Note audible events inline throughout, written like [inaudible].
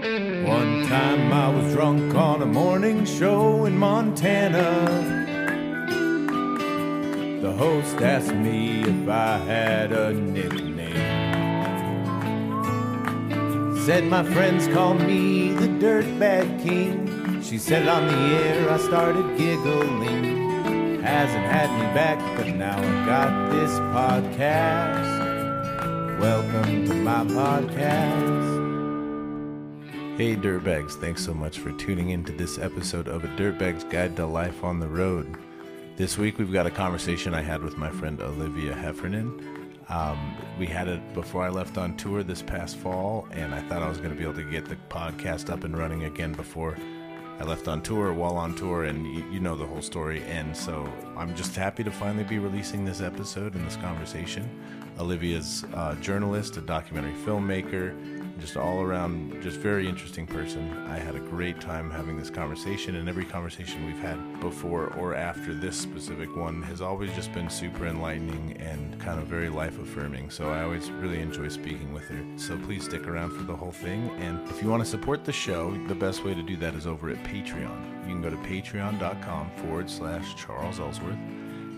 One time I was drunk on a morning show in Montana. The host asked me if I had a nickname. Said my friends call me the Dirtbag King. She said on the air, I started giggling. Hasn't had me back, but now I've got this podcast. Welcome to my podcast. Hey, Dirtbags, thanks so much for tuning in to this episode of A Dirtbag's Guide to Life on the Road. This week we've got a conversation I had with my friend Olivia Heffernan. Um, we had it before I left on tour this past fall, and I thought I was going to be able to get the podcast up and running again before I left on tour, while on tour, and you, you know the whole story. And so I'm just happy to finally be releasing this episode and this conversation. Olivia's a journalist, a documentary filmmaker, just all around, just very interesting person. I had a great time having this conversation, and every conversation we've had before or after this specific one has always just been super enlightening and kind of very life affirming. So I always really enjoy speaking with her. So please stick around for the whole thing. And if you want to support the show, the best way to do that is over at Patreon. You can go to patreon.com forward slash Charles Ellsworth.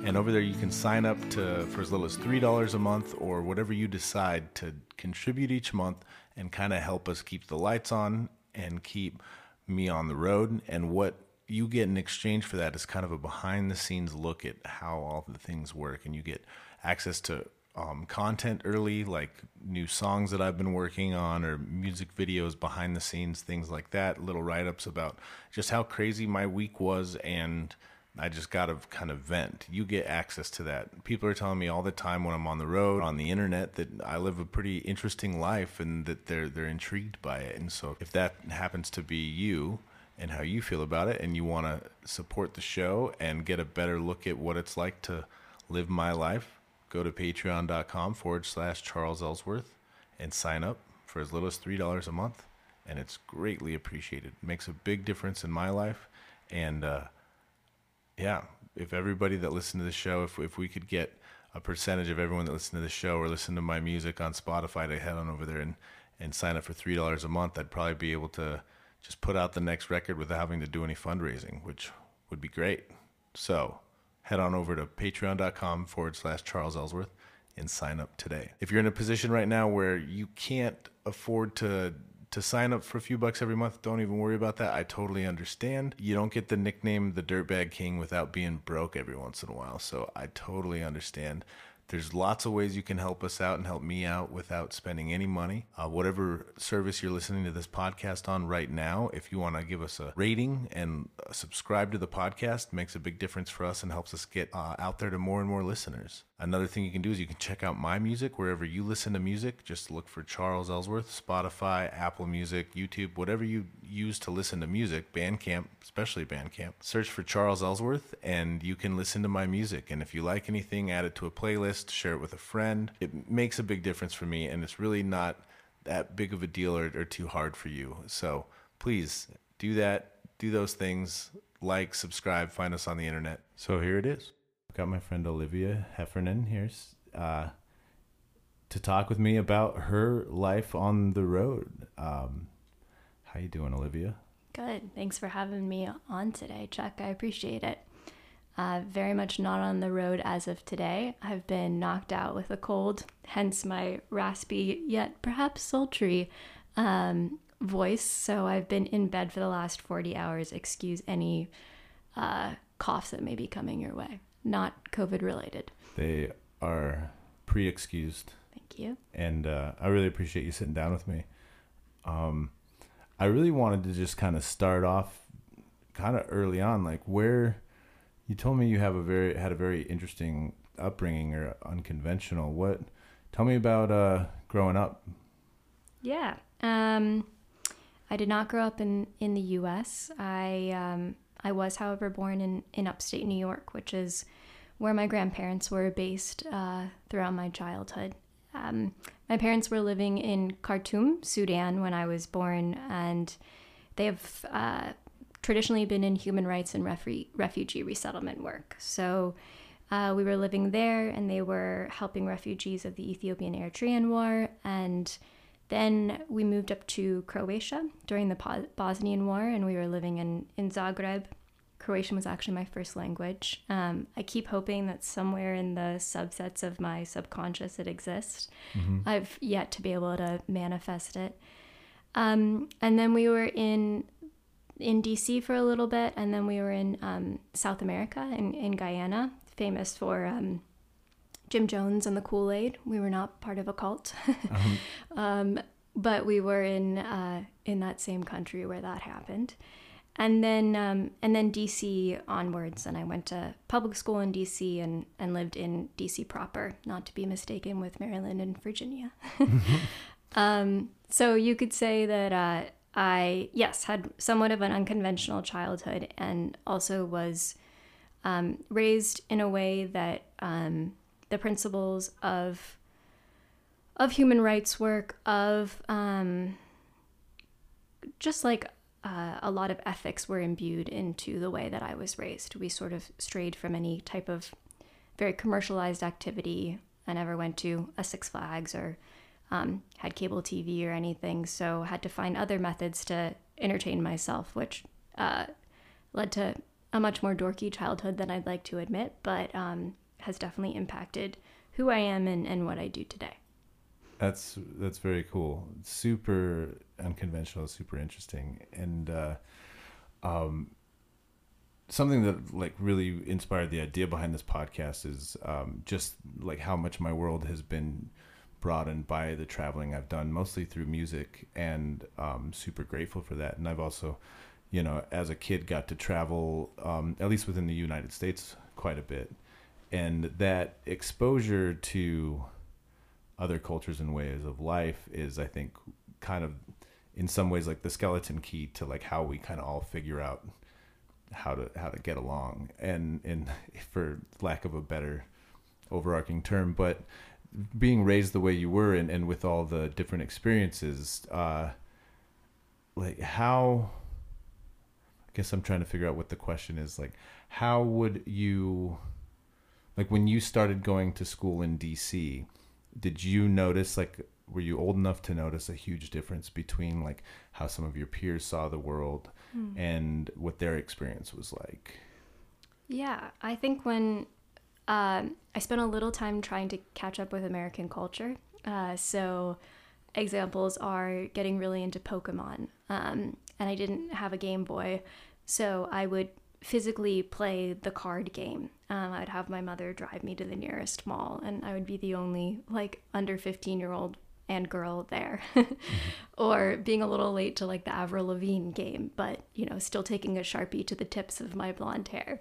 And over there, you can sign up to for as little as three dollars a month, or whatever you decide to contribute each month, and kind of help us keep the lights on and keep me on the road. And what you get in exchange for that is kind of a behind the scenes look at how all the things work, and you get access to um, content early, like new songs that I've been working on, or music videos behind the scenes, things like that. Little write ups about just how crazy my week was and I just got to kind of vent. You get access to that. People are telling me all the time when I'm on the road, on the internet, that I live a pretty interesting life and that they're they're intrigued by it. And so if that happens to be you and how you feel about it and you want to support the show and get a better look at what it's like to live my life, go to patreon.com forward slash Charles Ellsworth and sign up for as little as $3 a month. And it's greatly appreciated. It makes a big difference in my life. And, uh, yeah, if everybody that listened to the show, if if we could get a percentage of everyone that listened to the show or listened to my music on Spotify to head on over there and and sign up for three dollars a month, I'd probably be able to just put out the next record without having to do any fundraising, which would be great. So head on over to patreon.com forward slash Charles Ellsworth and sign up today. If you're in a position right now where you can't afford to to sign up for a few bucks every month, don't even worry about that. I totally understand. You don't get the nickname the Dirtbag King without being broke every once in a while. So I totally understand. There's lots of ways you can help us out and help me out without spending any money. Uh, whatever service you're listening to this podcast on right now, if you want to give us a rating and subscribe to the podcast, makes a big difference for us and helps us get uh, out there to more and more listeners. Another thing you can do is you can check out my music wherever you listen to music. Just look for Charles Ellsworth, Spotify, Apple Music, YouTube, whatever you use to listen to music, Bandcamp, especially Bandcamp. Search for Charles Ellsworth and you can listen to my music. And if you like anything, add it to a playlist, share it with a friend. It makes a big difference for me and it's really not that big of a deal or, or too hard for you. So please do that, do those things, like, subscribe, find us on the internet. So here it is. I've got my friend Olivia Heffernan here uh, to talk with me about her life on the road. Um, how you doing, Olivia? Good. Thanks for having me on today, Chuck. I appreciate it. Uh, very much not on the road as of today. I've been knocked out with a cold, hence my raspy yet perhaps sultry um, voice. So I've been in bed for the last 40 hours. Excuse any uh, coughs that may be coming your way not COVID related. They are pre excused. Thank you. And uh, I really appreciate you sitting down with me. Um, I really wanted to just kind of start off kind of early on, like where you told me you have a very had a very interesting upbringing or unconventional. What? Tell me about uh, growing up. Yeah. Um, I did not grow up in in the U.S. I um, I was, however, born in, in upstate New York, which is where my grandparents were based uh, throughout my childhood. Um, my parents were living in Khartoum, Sudan, when I was born, and they have uh, traditionally been in human rights and refu- refugee resettlement work. So uh, we were living there, and they were helping refugees of the Ethiopian Eritrean War, and then we moved up to Croatia during the Bosnian War, and we were living in, in Zagreb. Croatian was actually my first language. Um, I keep hoping that somewhere in the subsets of my subconscious it exists. Mm-hmm. I've yet to be able to manifest it. Um, and then we were in in DC for a little bit, and then we were in um, South America in, in Guyana, famous for um, Jim Jones and the Kool Aid. We were not part of a cult, um, [laughs] um, but we were in uh, in that same country where that happened, and then um, and then DC onwards. And I went to public school in DC and and lived in DC proper, not to be mistaken with Maryland and Virginia. [laughs] um, so you could say that. Uh, I, yes, had somewhat of an unconventional childhood and also was um, raised in a way that um, the principles of of human rights work, of um, just like uh, a lot of ethics were imbued into the way that I was raised. We sort of strayed from any type of very commercialized activity. I never went to a Six Flags or um, had cable TV or anything, so had to find other methods to entertain myself, which uh, led to a much more dorky childhood than I'd like to admit. But um, has definitely impacted who I am and, and what I do today. That's that's very cool. Super unconventional, super interesting, and uh, um, something that like really inspired the idea behind this podcast is um, just like how much my world has been broadened by the traveling I've done, mostly through music, and um, super grateful for that. And I've also, you know, as a kid, got to travel um, at least within the United States quite a bit, and that exposure to other cultures and ways of life is i think kind of in some ways like the skeleton key to like how we kind of all figure out how to how to get along and and [laughs] for lack of a better overarching term but being raised the way you were and, and with all the different experiences uh like how i guess i'm trying to figure out what the question is like how would you like when you started going to school in DC, did you notice like were you old enough to notice a huge difference between like how some of your peers saw the world mm. and what their experience was like? Yeah, I think when um, I spent a little time trying to catch up with American culture. Uh, so examples are getting really into Pokemon, um, and I didn't have a Game Boy, so I would physically play the card game. Um, I'd have my mother drive me to the nearest mall, and I would be the only like under 15 year old and girl there. [laughs] mm-hmm. Or being a little late to like the Avril Lavigne game, but you know, still taking a sharpie to the tips of my blonde hair.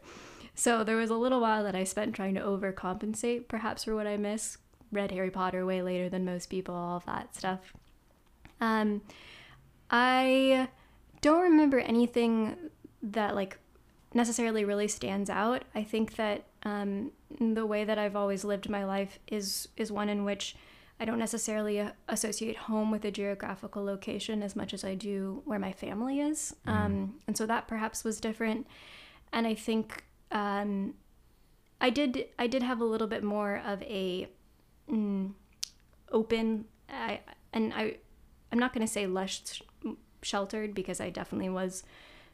So there was a little while that I spent trying to overcompensate, perhaps for what I miss. Read Harry Potter way later than most people, all of that stuff. Um, I don't remember anything that like necessarily really stands out. I think that um, the way that I've always lived my life is is one in which I don't necessarily associate home with a geographical location as much as I do where my family is, mm. um, and so that perhaps was different. And I think um, I did I did have a little bit more of a mm, open I, and I I'm not going to say lush sheltered because I definitely was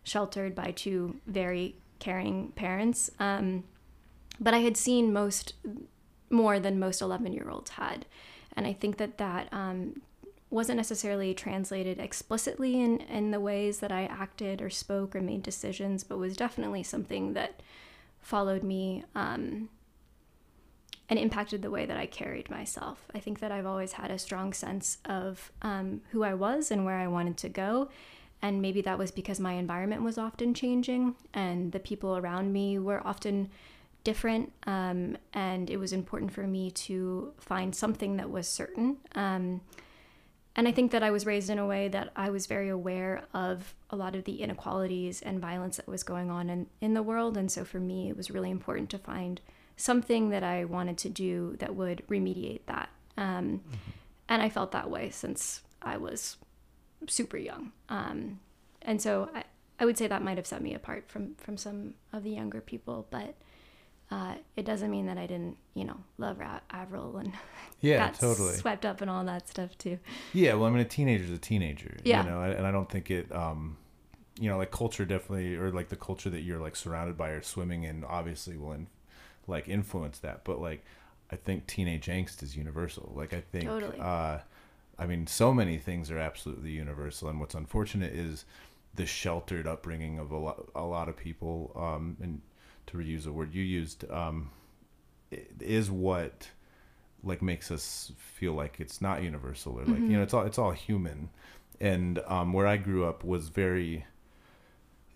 sheltered by two very caring parents. Um, but I had seen most more than most 11 year olds had. And I think that that um, wasn't necessarily translated explicitly in, in the ways that I acted or spoke or made decisions, but was definitely something that followed me um, and impacted the way that I carried myself. I think that I've always had a strong sense of um, who I was and where I wanted to go. And maybe that was because my environment was often changing and the people around me were often different. Um, and it was important for me to find something that was certain. Um, and I think that I was raised in a way that I was very aware of a lot of the inequalities and violence that was going on in, in the world. And so for me, it was really important to find something that I wanted to do that would remediate that. Um, mm-hmm. And I felt that way since I was super young. Um, and so I, I would say that might have set me apart from, from some of the younger people. But uh, it doesn't mean that I didn't, you know, love Ra- Avril and [laughs] Yeah, got totally. swept up in all that stuff too. Yeah, well, I mean, a teenager's a teenager. Yeah. You know, and I don't think it, um, you know, like culture definitely, or like the culture that you're like surrounded by or swimming in, obviously will, in, like, influence that. But like, I think teenage angst is universal. Like, I think, Totally. uh, I mean, so many things are absolutely universal. And what's unfortunate is the sheltered upbringing of a lot, a lot of people. Um, and to reuse a word you used, um, is what like makes us feel like it's not universal or like you know it's all it's all human. And um where i grew up was very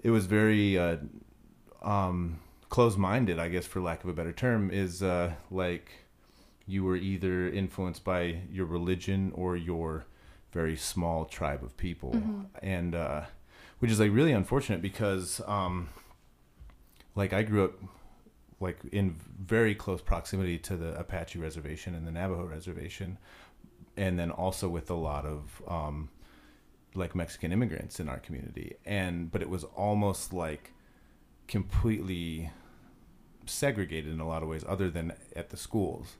it was very uh um closed-minded i guess for lack of a better term is uh like you were either influenced by your religion or your very small tribe of people. And uh which is like really unfortunate because um like i grew up like in very close proximity to the Apache reservation and the Navajo reservation, and then also with a lot of um, like Mexican immigrants in our community. And but it was almost like completely segregated in a lot of ways, other than at the schools.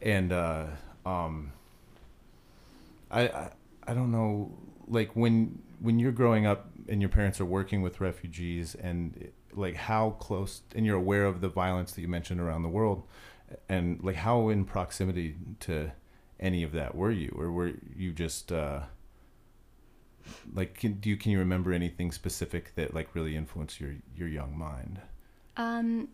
And uh, um, I, I I don't know, like when when you're growing up and your parents are working with refugees and like how close and you're aware of the violence that you mentioned around the world and like how in proximity to any of that were you or were you just uh like can, do you can you remember anything specific that like really influenced your your young mind Um,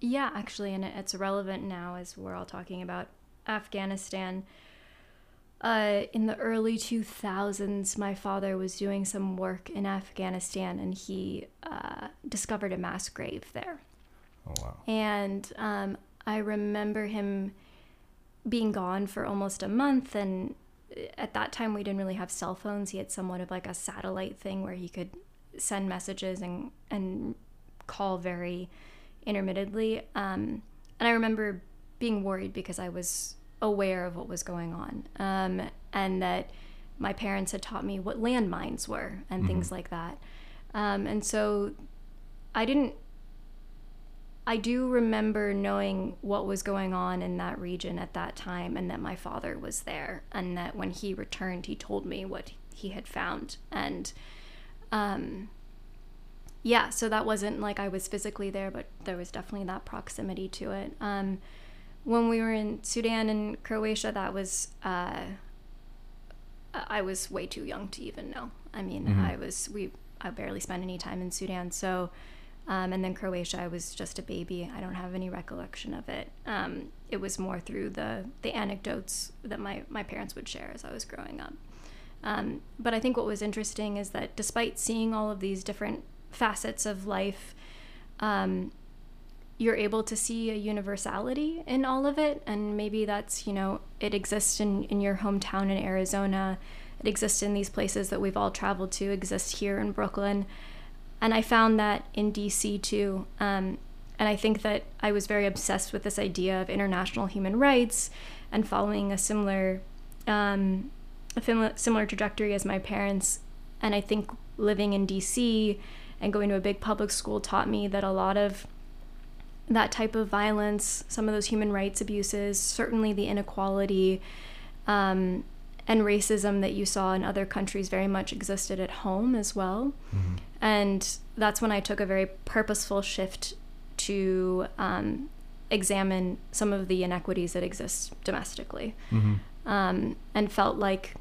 yeah, actually, and it's relevant now as we're all talking about Afghanistan. Uh, in the early 2000s, my father was doing some work in Afghanistan and he uh, discovered a mass grave there. oh wow And um, I remember him being gone for almost a month. And at that time, we didn't really have cell phones. He had somewhat of like a satellite thing where he could send messages and, and call very intermittently. Um, and I remember being worried because I was aware of what was going on um, and that my parents had taught me what landmines were and things like that. Um, and so I didn't I do remember knowing what was going on in that region at that time and that my father was there and that when he returned he told me what he had found. And um yeah so that wasn't like I was physically there but there was definitely that proximity to it. Um when we were in Sudan and Croatia that was uh I was way too young to even know. I mean, I was we I barely spent any time in Sudan, so um, and then Croatia, I was just a baby. I don't have any recollection of it. Um, it was more through the the anecdotes that my my parents would share as I was growing up. Um, but I think what was interesting is that despite seeing all of these different facets of life, um, you're able to see a universality in all of it. And maybe that's, you know, it exists in, in your hometown in Arizona, it exists in these places that we've all traveled to, exists here in Brooklyn. And I found that in DC too. Um, and I think that I was very obsessed with this idea of international human rights and following a similar, um, a similar, similar trajectory as my parents. And I think living in DC and going to a big public school taught me that a lot of that type of violence, some of those human rights abuses, certainly the inequality um, and racism that you saw in other countries very much existed at home as well. And that's when I took a very purposeful shift to um, examine some of the inequities that exist domestically. Um, and felt like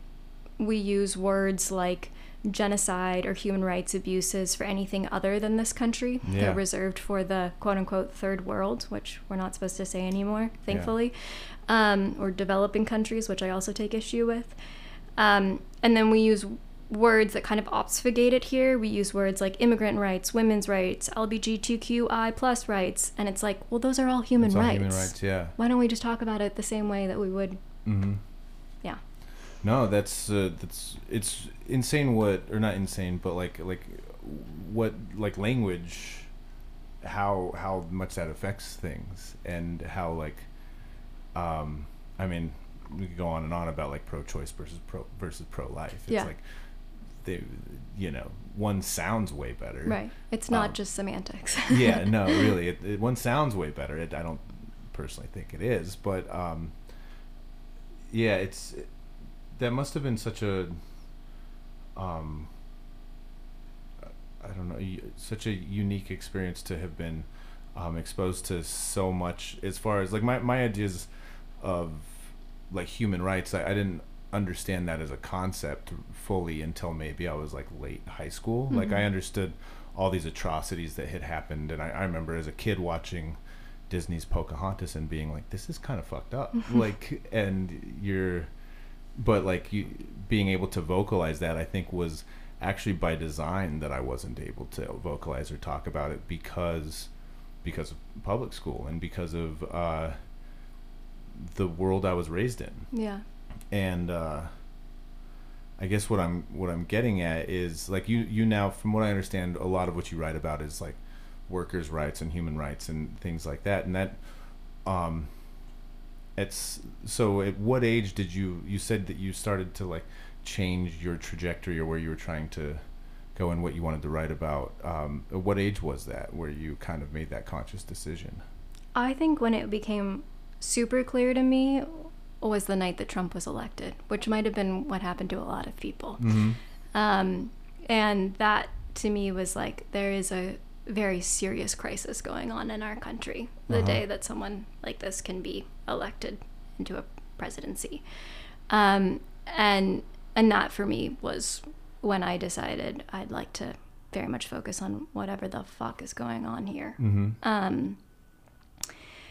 we use words like genocide or human rights abuses for anything other than this country. Yeah. They're reserved for the quote unquote third world, which we're not supposed to say anymore, thankfully, um, or developing countries, which I also take issue with. Um, and then we use words that kind of obfuscate it here. We use words like immigrant rights, women's rights, LGBTQI plus rights, and it's like, well, those are all human all rights. human rights yeah Why don't we just talk about it the same way that we would? mm-hmm. Yeah. No, that's uh, that's it's insane. What or not insane, but like like what like language, how how much that affects things, and how like, um, I mean, we could go on and on about like pro-choice versus pro versus pro-life. It's Yeah. like they, you know, one sounds way better. Right. It's not Um, just semantics. [laughs] yeah, no, [laughs] really, it, it, one sounds way better. It, I don't personally think it is, but um, yeah, it's that must have been such a um, I don't know, such a unique experience to have been um, exposed to so much as far as like my my ideas of like human rights. I, I didn't understand that as a concept fully until maybe I was like late high school. Like I understood all these atrocities that had happened, and I, I remember as a kid watching Disney's Pocahontas and being like, "This is kind of fucked up." [laughs] like, and you're, but like you being able to vocalize that, I think was actually by design that I wasn't able to vocalize or talk about it because because of public school and because of uh, the world I was raised in yeah. and uh, I guess what I'm what I'm getting at is like you you now from what I understand a lot of what you write about is like workers' rights and human rights and things like that and that um it's so at what age did you you said that you started to like change your trajectory or where you were trying to go and what you wanted to write about um at what age was that where you kind of made that conscious decision I think when it became super clear to me was the night that Trump was elected, which might have been what happened to a lot of people. mm-hmm. Um, and that to me was like, there is a very serious crisis going on in our country the Uh-huh. day that someone like this can be elected into a presidency. Um, and, and that for me was when I decided I'd like to very much focus on whatever the fuck is going on here. Mm-hmm. Um,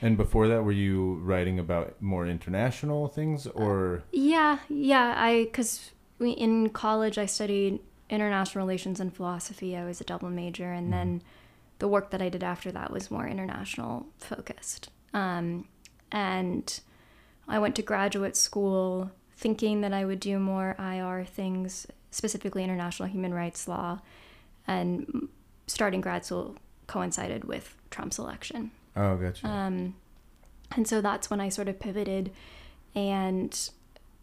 And before that, were you writing about more international things, or Yeah, yeah. I because in college I studied international relations and philosophy. I was a double major, and then the work that I did after that was more international focused. Um, and I went to graduate school thinking that I would do more IR things, specifically international human rights law, and starting grad school coincided with Trump's election. oh, gotcha. Um, and so that's when I sort of pivoted and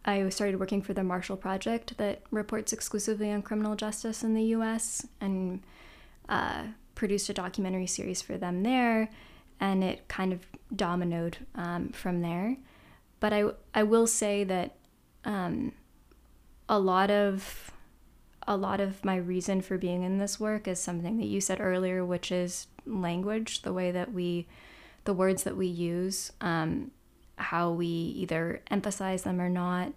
I started working for the Marshall Project that reports exclusively on criminal justice in the US and uh, produced a documentary series for them there. And it kind of dominoed um, from there. But I, I will say that um, a lot of a lot of my reason for being in this work is something that you said earlier, which is language, the way that we, the words that we use, um, how we either emphasize them or not,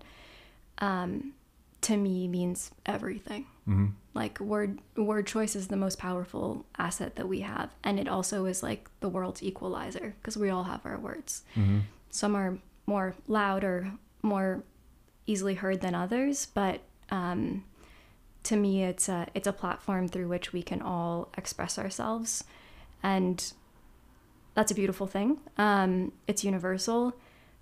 um, to me means everything. mm-hmm. Like word word choice is the most powerful asset that we have, and it also is like the world's equalizer because we all have our words. Mm-hmm. Some are more loud or more easily heard than others, but um, to me, it's a it's a platform through which we can all express ourselves, and that's a beautiful thing. Um, it's universal.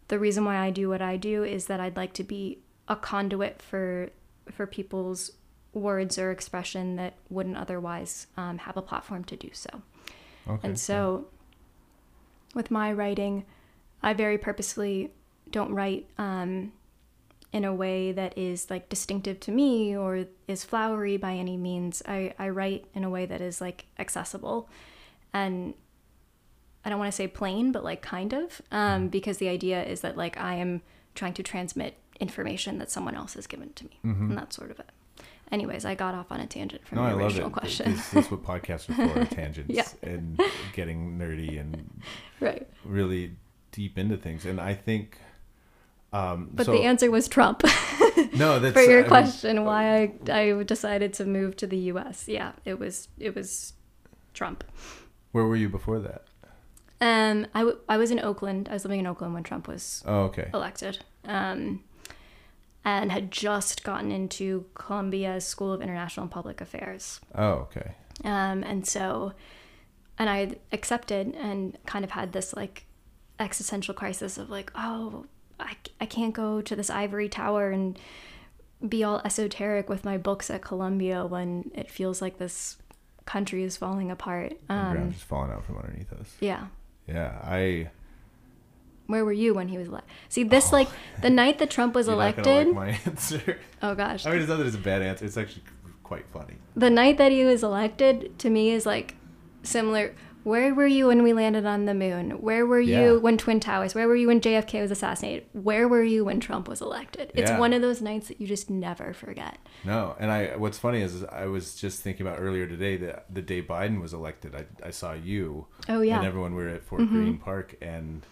The reason why I do what I do is that I'd like to be a conduit for for people's words or expression that wouldn't otherwise um, have a platform to do so. Okay. And so, with my writing, I very purposefully don't write um, in a way that is like distinctive to me or is flowery by any means. I, I write in a way that is like accessible and I don't want to say plain, but like kind of, um, because the idea is that like I am trying to transmit information that someone else has given to me, Mhm. and that's sort of it. Anyways, I got off on a tangent from no, I your love original it. question. This, this is what [laughs] podcasts are for: tangents Yeah. and getting nerdy and right. really deep into things. And I think, um, But so, the answer was Trump. [laughs] no, that's for your I mean, question why I, I decided to move to the US. Yeah, it was it was Trump. where were you before that? Um I, w- I was in Oakland. I was living in Oakland when Trump was Oh, okay. elected. Um and had just gotten into Columbia's School of International and Public Affairs. Oh, okay. Um and so and I accepted and kind of had this like existential crisis of like, oh, I, I can't go to this ivory tower and be all esoteric with my books at Columbia when it feels like this country is falling apart. the Um, ground's just falling out from underneath us. yeah. Yeah, I. Where were you when he was elected? See, this like oh. the night that Trump was You're elected. like my [laughs] answer. oh gosh. I mean, it's not that it's a bad answer. It's actually quite funny. The night that he was elected to me is like similar. Where were you when we landed on the moon? Where were you Yeah. when Twin Towers? Where were you when JFK was assassinated? Where were you when Trump was elected? It's Yeah. one of those nights that you just never forget. No, and I what's funny is, is I was just thinking about earlier today that the day Biden was elected, I, I saw you Oh yeah. and everyone we were at Fort mm-hmm. Greene Park and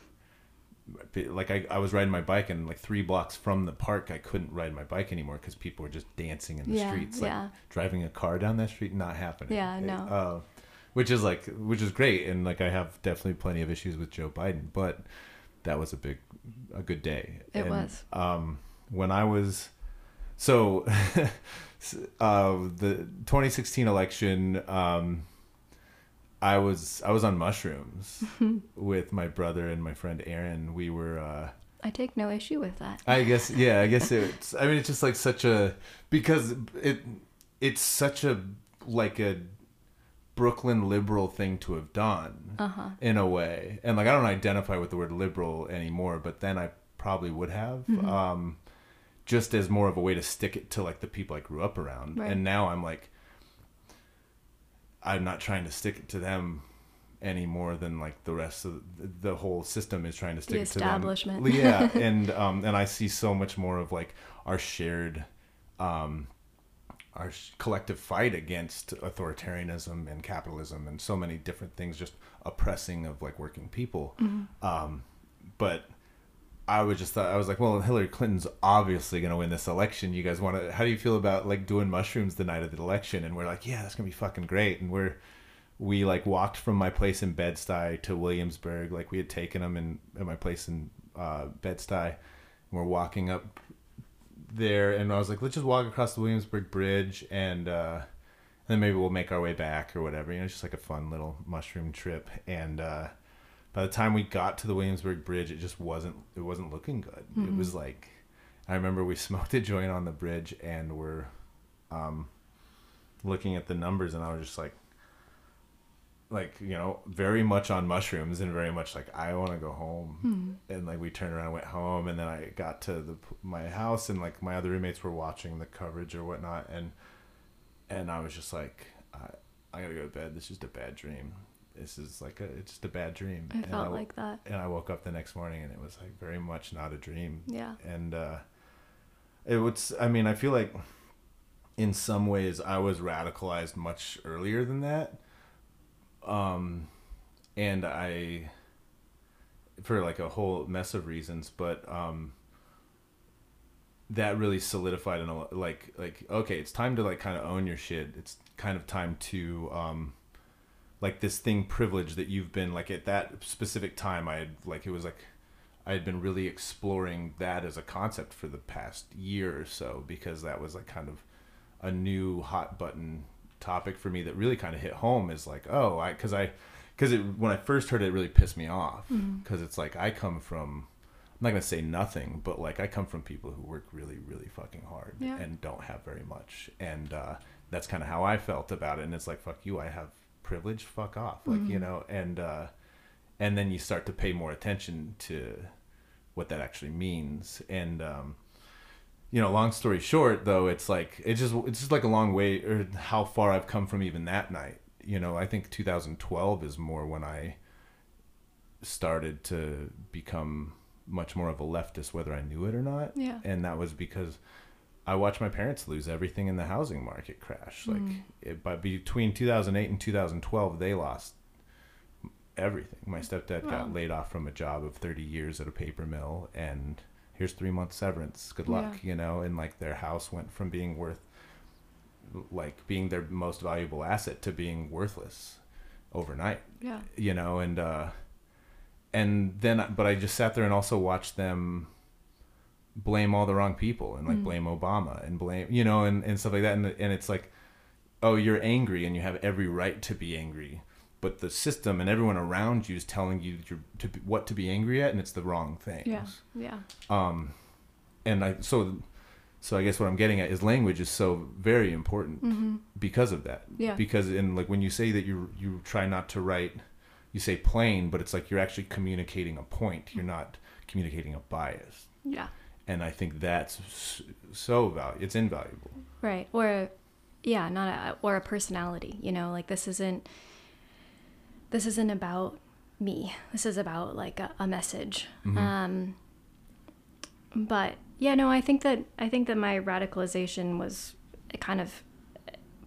like I, I was riding my bike and like three blocks from the park I couldn't ride my bike anymore because people were just dancing in the Yeah, streets like yeah. driving a car down that street not happening Yeah, no. uh, which is like which is great and like I have definitely plenty of issues with Joe Biden but that was a big a good day It And, was. um when I was so [laughs] uh the 2016 election um I was I was on mushrooms [laughs] with my brother and my friend Aaron. We were uh I take no issue with that. I guess [laughs] yeah, I guess it's I mean it's just like such a because it it's such a like a Brooklyn liberal thing to have done Uh-huh. in a way. And like I don't identify with the word liberal anymore, but then I probably would have Mm-hmm. um just as more of a way to stick it to like the people I grew up around. Right. And now I'm like I'm not trying to stick it to them any more than like the rest of the, the whole system is trying to stick The it to them. establishment. Yeah, [laughs] and um and I see so much more of like our shared um our collective fight against authoritarianism and capitalism and so many different things just oppressing of like working people um but I was just thought I was like, well, Hillary Clinton's obviously going to win this election. You guys want to? How do you feel about like doing mushrooms the night of the election? And we're like, yeah, that's gonna be fucking great. And we're we like walked from my place in Bed Stuy to Williamsburg. Like we had taken them in at my place in uh, Bed Stuy. And we're walking up there, and I was like, let's just walk across the Williamsburg Bridge, and uh, then maybe we'll make our way back or whatever. You know, it's just like a fun little mushroom trip. And uh, by the time we got to the Williamsburg Bridge, it just wasn't it wasn't looking good. It was like I remember we [laughs] smoked a joint on the bridge and we're um, looking at the numbers, and I was just like, like you know, very much on mushrooms and very much like I want to go home. And like we turned around, and went home, and then I got to the my house, and like my other roommates were watching the coverage or whatnot, and and I was just like, I, I gotta go to bed. This is just a bad dream. This is like a it's just a bad dream. I And felt I- like that. and I woke up the next morning and it was like very much not a dream. Yeah. And uh it was I mean, I feel like in some ways I was radicalized much earlier than that. Um and I for like a whole mess of reasons, but um that really solidified in a like like okay, it's time to like kind of own your shit. It's kind of time to um like this thing privilege that you've been like at that specific time i had like it was like i had been really exploring that as a concept for the past year or so because that was like kind of a new hot button topic for me that really kind of hit home is like oh i because i because it when i first heard it, it really pissed me off because it's like i come from i'm not gonna say nothing but like i come from people who work really really fucking hard Yeah. and don't have very much. And uh that's kind of how i felt about it. And it's like fuck you i have privilege fuck off. Like you know and uh and then you start to pay more attention to what that actually means. And um you know long story short though it's like it's just it's just like a long way or how far i've come from even that night. You know i think 2012 is more when i started to become much more of a leftist whether i knew it or not. Yeah. and that was because I watched my parents lose everything in the housing market crash. Like, it, by between 2008 and 2012, they lost everything. My stepdad Wow. got laid off from a job of 30 years at a paper mill, and here's three months severance. Good luck, you know. And like their house went from being worth, like being their most valuable asset to being worthless overnight Yeah. you know and uh and then but i just sat there and also watched them blame all the wrong people and like blame obama and blame you know and, and stuff like that and, and it's like oh you're angry and you have every right to be angry but the system and everyone around you is telling you that you're to be, what to be angry at and it's the wrong thing Yeah. Yeah. um and i so so i guess what i'm getting at is language is so very important because of that Yeah. because in like when you say that you you try not to write you say plain but it's like you're actually communicating a point you're not communicating a bias Yeah. And i think that's so valuable it's invaluable Right. Or yeah, not a or a personality. You know, like this isn't this isn't about me. This is about like a, a message. Mm-hmm. Um, but yeah, no, I think that I think that my radicalization was kind of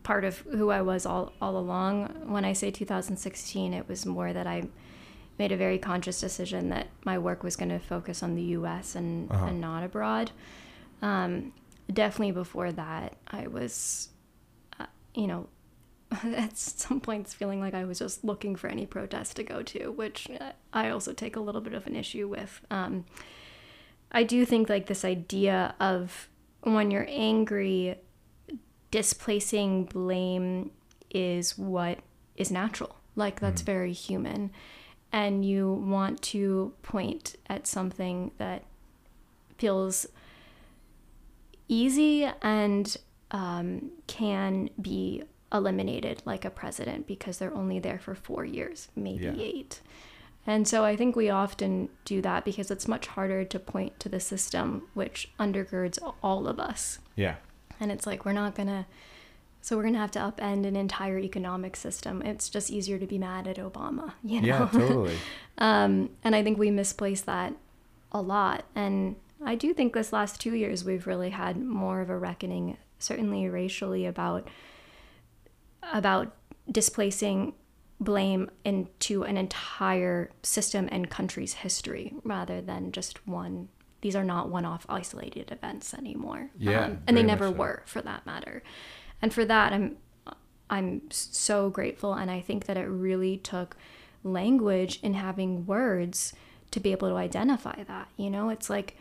part of who I was all all along. When I say 2016, it was more that I made a very conscious decision that my work was going to focus on the U.S. and Uh-huh. and not abroad. Um, definitely before that, I was, uh, you know, [laughs] at some points feeling like I was just looking for any protest to go to, which uh, I also take a little bit of an issue with. Um, I do think like this idea of when you're angry, displacing blame is what is natural. Like that's very human. And you want to point at something that feels easy and um, can be eliminated like a president because they're only there for four years, maybe Yeah. eight. And so I think we often do that because it's much harder to point to the system which undergirds all of us. Yeah. And it's like, we're not going to, so we're going to have to upend an entire economic system. It's just easier to be mad at Obama, [laughs] you know? Yeah, totally. [laughs] Um, and I think we misplace that a lot. And I do think this last two years we've really had more of a reckoning, certainly racially, about about displacing blame into an entire system and country's history rather than just one. These are not one-off isolated events anymore. Yeah, Um, and they never so. were, for that matter. And for that, I'm I'm so grateful, and I think that it really took language and having words to be able to identify that. You know, it's like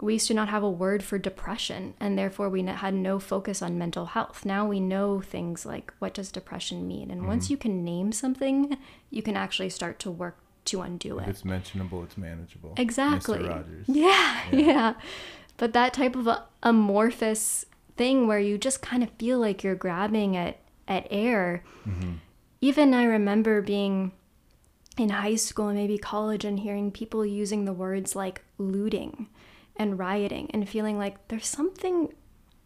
we used to not have a word for depression, and therefore we had no focus on mental health. Now we know things like what does depression mean, and once mm-hmm. you can name something, you can actually start to work to undo If it. it's mentionable, it's manageable. Exactly. Yeah, Yeah. yeah, But that type of amorphous thing where you just kind of feel like you're grabbing at at air. Mm-hmm. Even I remember being in high school and maybe college and hearing people using the words like looting and rioting and feeling like there's something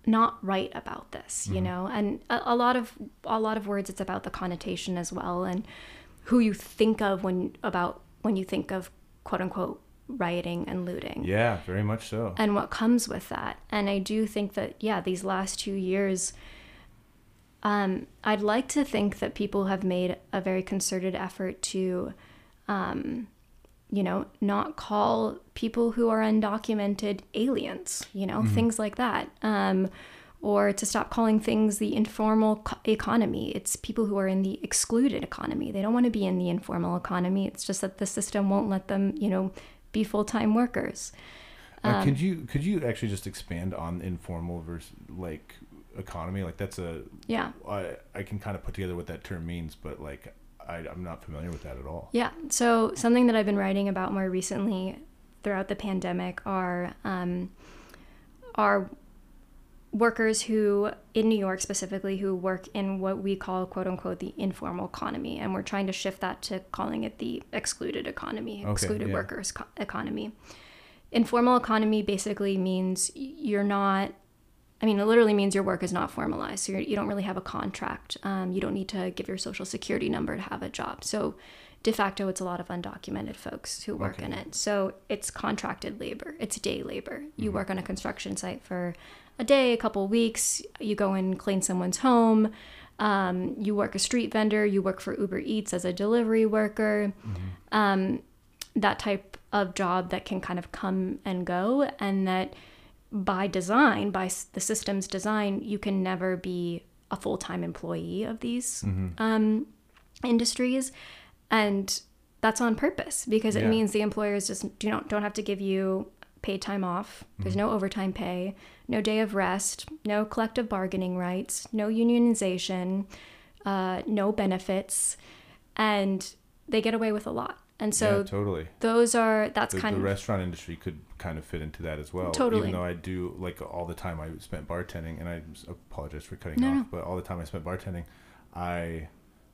not right about this, you mm-hmm. know? And a, a lot of a lot of words it's about the connotation as well and who you think of when about when you think of quote unquote rioting and looting Yeah, very much so. and what comes with that. And I do think that, yeah, these last two years, um, I'd like to think that people have made a very concerted effort to, um, you know, not call people who are undocumented aliens, you know, things like that. Um, or to stop calling things the informal co- economy. It's people who are in the excluded economy. They don't want to be in the informal economy. It's just that the system won't let them, you know, be full time workers. Um, could you could you actually just expand on informal versus like economy? Like that's a Yeah. I I can kind of put together what that term means, but like I, I'm not familiar with that at all. Yeah. So something that I've been writing about more recently throughout the pandemic are um, are workers who in New York specifically who work in what we call quote unquote the informal economy and we're trying to shift that to calling it the excluded economy Okay, excluded yeah. workers co- economy informal economy basically means you're not I mean, it literally means your work is not formalized. So you're, you don't really have a contract. Um, you don't need to give your social security number to have a job. So de facto, it's a lot of undocumented folks who work in it. So it's contracted labor. It's day labor. You work on a construction site for a day, a couple weeks. You go and clean someone's home. Um, you work a street vendor. You work for Uber Eats as a delivery worker. Um, that type of job that can kind of come and go, and that by design, by the system's design, you can never be a full time employee of these um, industries, and that's on purpose because it Yeah. means the employers just do not don't have to give you paid time off. There's no overtime pay, no day of rest, no collective bargaining rights, no unionization, uh, no benefits, and they get away with a lot. And so yeah, totally. those are that's The, kind the of the restaurant industry could kind of fit into that as well. Totally. Even though I do like all the time I spent bartending, and I apologize for cutting No, off, no. but all the time I spent bartending, I,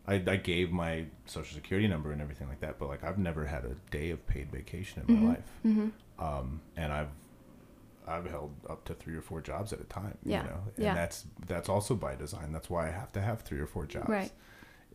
I I gave my social security number and everything like that. But like I've never had a day of paid vacation in Mm-hmm. my life, um, and I've I've held up to three or four jobs at a time. Yeah. You know, and Yeah. that's that's also by design. That's why I have to have three or four jobs. Right.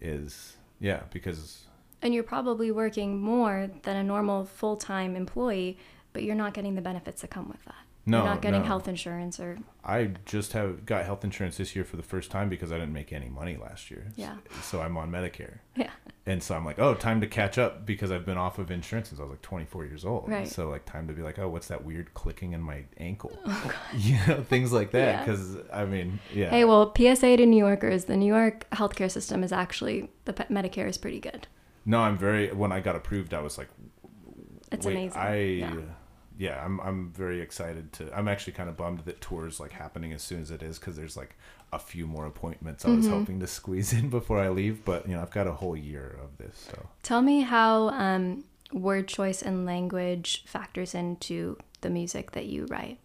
Is yeah because And you're probably working more than a normal full time employee, but you're not getting the benefits that come with that. No you're not getting no. health insurance or I just have got health insurance this year for the first time because I didn't make any money last year. Yeah. So I'm on Medicare. yeah. And so I'm like, oh, time to catch up because I've been off of insurance since I was like 24 years old. Right. So like, time to be like, oh, what's that weird clicking in my ankle? Oh, [laughs] you know, things like that. Oh, Yeah. Because I mean, yeah. Hey, well, PSA to New Yorkers, the New York healthcare system is actually the pe- Medicare is pretty good. no, I'm very. When I got approved, I was like, It's amazing. I. yeah. Yeah. I'm. I'm very excited to. I'm actually kind of bummed that tours like happening as soon as it is because there's like a few more appointments I was Mm-hmm. hoping to squeeze in [laughs] before I leave. But you know, I've got a whole year of this, so. Tell me how um, word choice and language factors into the music that you write.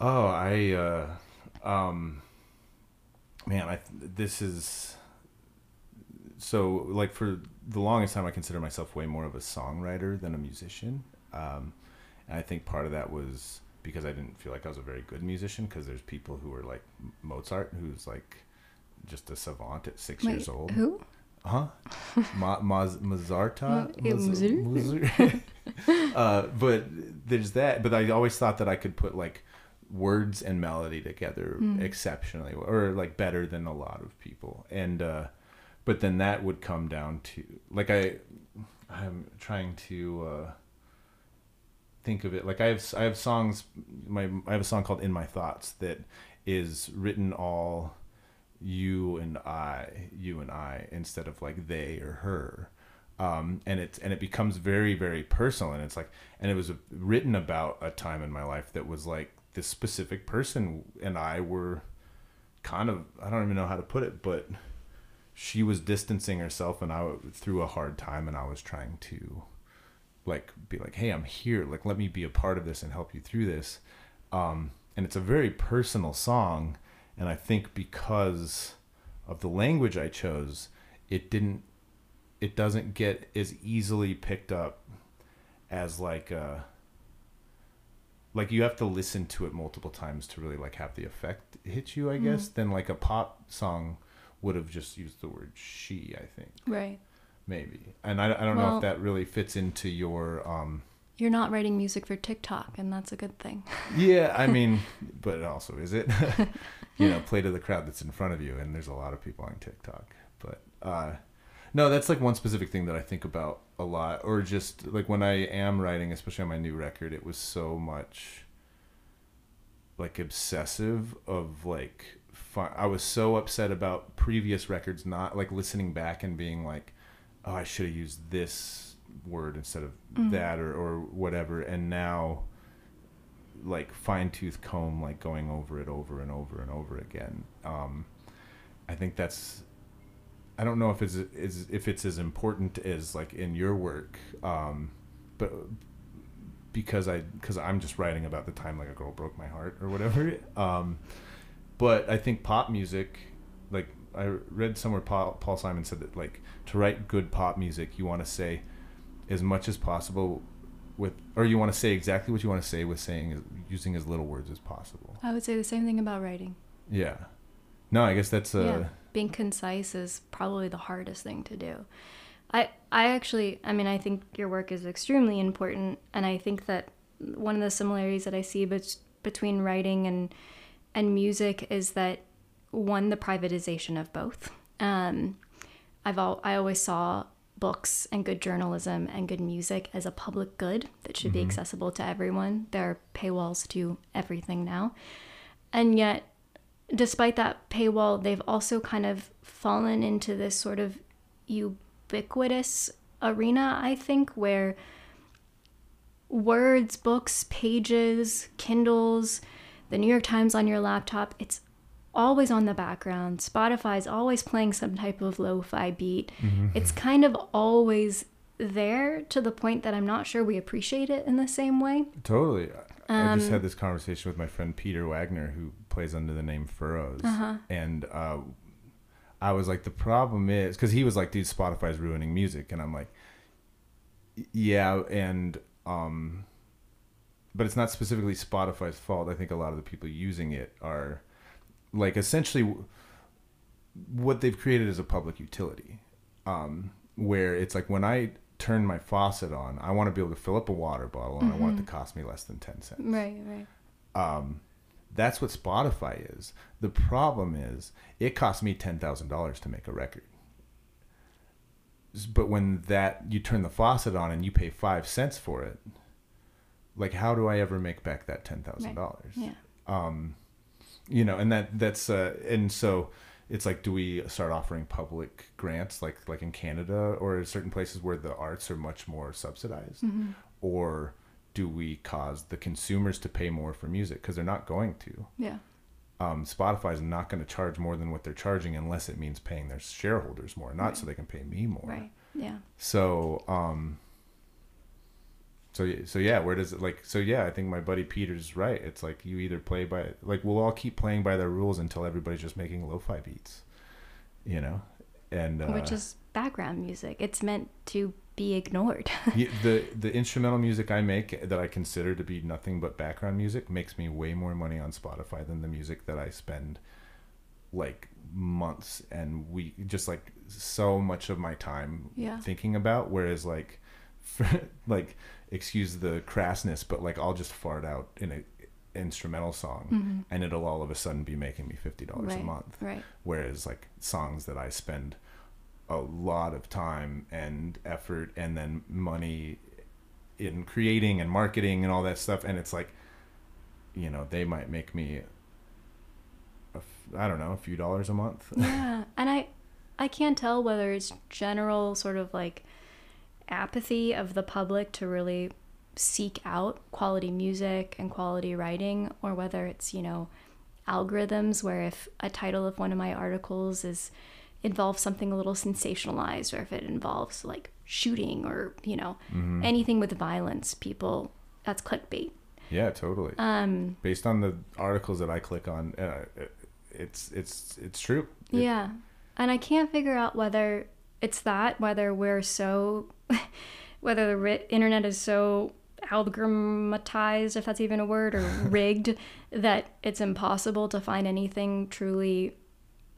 Oh, I, uh, um, man, I this is so like for the longest time, I consider myself way more of a songwriter than a musician. Um, and I think part of that was because I didn't feel like I was a very good musician. Because there's people who are like Mozart, who's like just a savant at six years old. Who? Huh? Ma- Maz- Mazarta? Maz- [laughs] [laughs] uh, but there's that. But I always thought that I could put like words and melody together exceptionally, or like better than a lot of people. And uh, but then that would come down to like I, I'm trying to uh, think of it. Like I have I have songs. My I have a song called "In My Thoughts" that is written all you and I, you and I, instead of like they or her. Um, and it's and it becomes very very personal and it's like and it was written about a time in my life that was like this specific person and I were kind of I don't even know how to put it but she was distancing herself and I through a hard time and I was trying to like be like hey I'm here like let me be a part of this and help you through this um, and it's a very personal song and I think because of the language I chose, it didn't, it doesn't get as easily picked up as like uh like you have to listen to it multiple times to really like have the effect hit you, I guess. Than like a pop song would have just used the word she. I think Right. Maybe, and I, I don't know if that really fits into your um You're not writing music for TikTok, and that's a good thing. [laughs] Yeah, I mean, but also is it? [laughs] you know, play to the crowd that's in front of you, and there's a lot of people on TikTok. But uh, no, that's like one specific thing that I think about a lot, or just like when I am writing, especially on my new record, it was so much like obsessive of like. I was so upset about previous records not like listening back and being like, oh, I should have used this word instead of that or or whatever, and now like fine tooth comb like going over it over and over and over again. Um i think that's i don't know if it's is if it's as important as like in your work um but because i because i'm just writing about the time like a girl broke my heart or whatever um but i think pop music i read somewhere paul, paul simon said that like to write good pop music you want to say as much as possible with or you want to say exactly what you want to say with saying using as little words as possible I would say the same thing about writing. yeah no i guess that's uh yeah, being concise is probably the hardest thing to do. I I actually, I mean, I think your work is extremely important, and I think that one of the similarities that I see bet- between writing and and music is that one, the privatization of both. Um, I've all I always saw books and good journalism and good music as a public good that should be accessible to everyone. There are paywalls to everything now, and yet despite that paywall, they've also kind of fallen into this sort of ubiquitous arena, I think, where words, books, pages, Kindles, the New York Times on your laptop, it's always on the background. Spotify's always playing some type of lo fi beat. It's kind of always there to the point that I'm not sure we appreciate it in the same way. totally I- i just Um, had this conversation with my friend peter wagner who plays under the name furrows Uh-huh. and uh i was like the problem is because he was like dude spotify's ruining music and i'm like yeah and um but it's not specifically Spotify's fault. I think a lot of the people using it are like essentially what they've created is a public utility, um, where it's like when I turn my faucet on, I want to be able to fill up a water bottle and I want it to cost me less than ten cents. Right, right. Um, that's what Spotify is. The problem is it costs me ten thousand dollars to make a record. But when that you turn the faucet on and you pay five cents for it, like how do I ever make back that ten thousand dollars? Yeah. Um, you know, and that that's uh, and so it's like, do we start offering public grants like like in Canada or certain places where the arts are much more subsidized, Mm-hmm. or do we cause the consumers to pay more for music because they're not going to? Yeah. um, Spotify is not going to charge more than what they're charging unless it means paying their shareholders more, not so they can pay me more. Right. Yeah. So, um, so so yeah, where does it like? So yeah, I think my buddy Peter's right. It's like you either play by like we'll all keep playing by their rules until everybody's just making lo-fi beats, you know, and uh, Which is background music. It's meant to be ignored. [laughs] the the instrumental music I make that I consider to be nothing but background music makes me way more money on Spotify than the music that I spend like months and we just like so much of my time Yeah. thinking about whereas like [laughs] like excuse the crassness but like I'll just fart out in a instrumental song and it'll all of a sudden be making me $50 a Mm-hmm. right. month Right. whereas like songs that I spend a lot of time and effort and then money in creating and marketing and all that stuff and it's like you know they might make me I don't know a few dollars a month yeah and i i can't tell whether it's general sort of like apathy of the public to really seek out quality music and quality writing or whether it's you know algorithms where if a title of one of my articles is involves something a little sensationalized or if it involves like shooting or you know anything with violence people that's clickbait. Yeah totally. Um based on the articles that I click on uh, it's it's it's true. It- Yeah. And I can't figure out whether it's that, whether we're so, [laughs] whether the ri- internet is so algorithmized if that's even a word, or [laughs] rigged, that it's impossible to find anything truly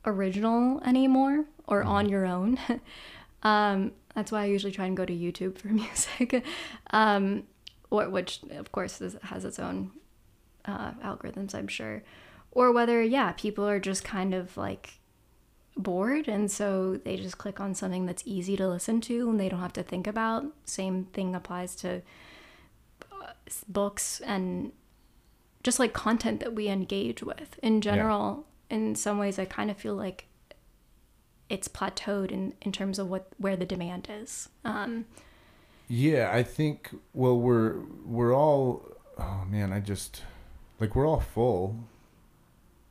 original anymore or on your own. [laughs] um, that's why I usually try and go to YouTube for music, um, or, which, of course, is, has its own uh, algorithms, I'm sure. Or whether, yeah, people are just kind of like bored and so they just click on something that's easy to listen to and they don't have to think about. Same thing applies to uh, books and just like content that we engage with in general. In some ways, I kind of feel like it's plateaued in, in terms of what where the demand is. Um, Yeah, I think well we're we're all oh man, I just like we're all full.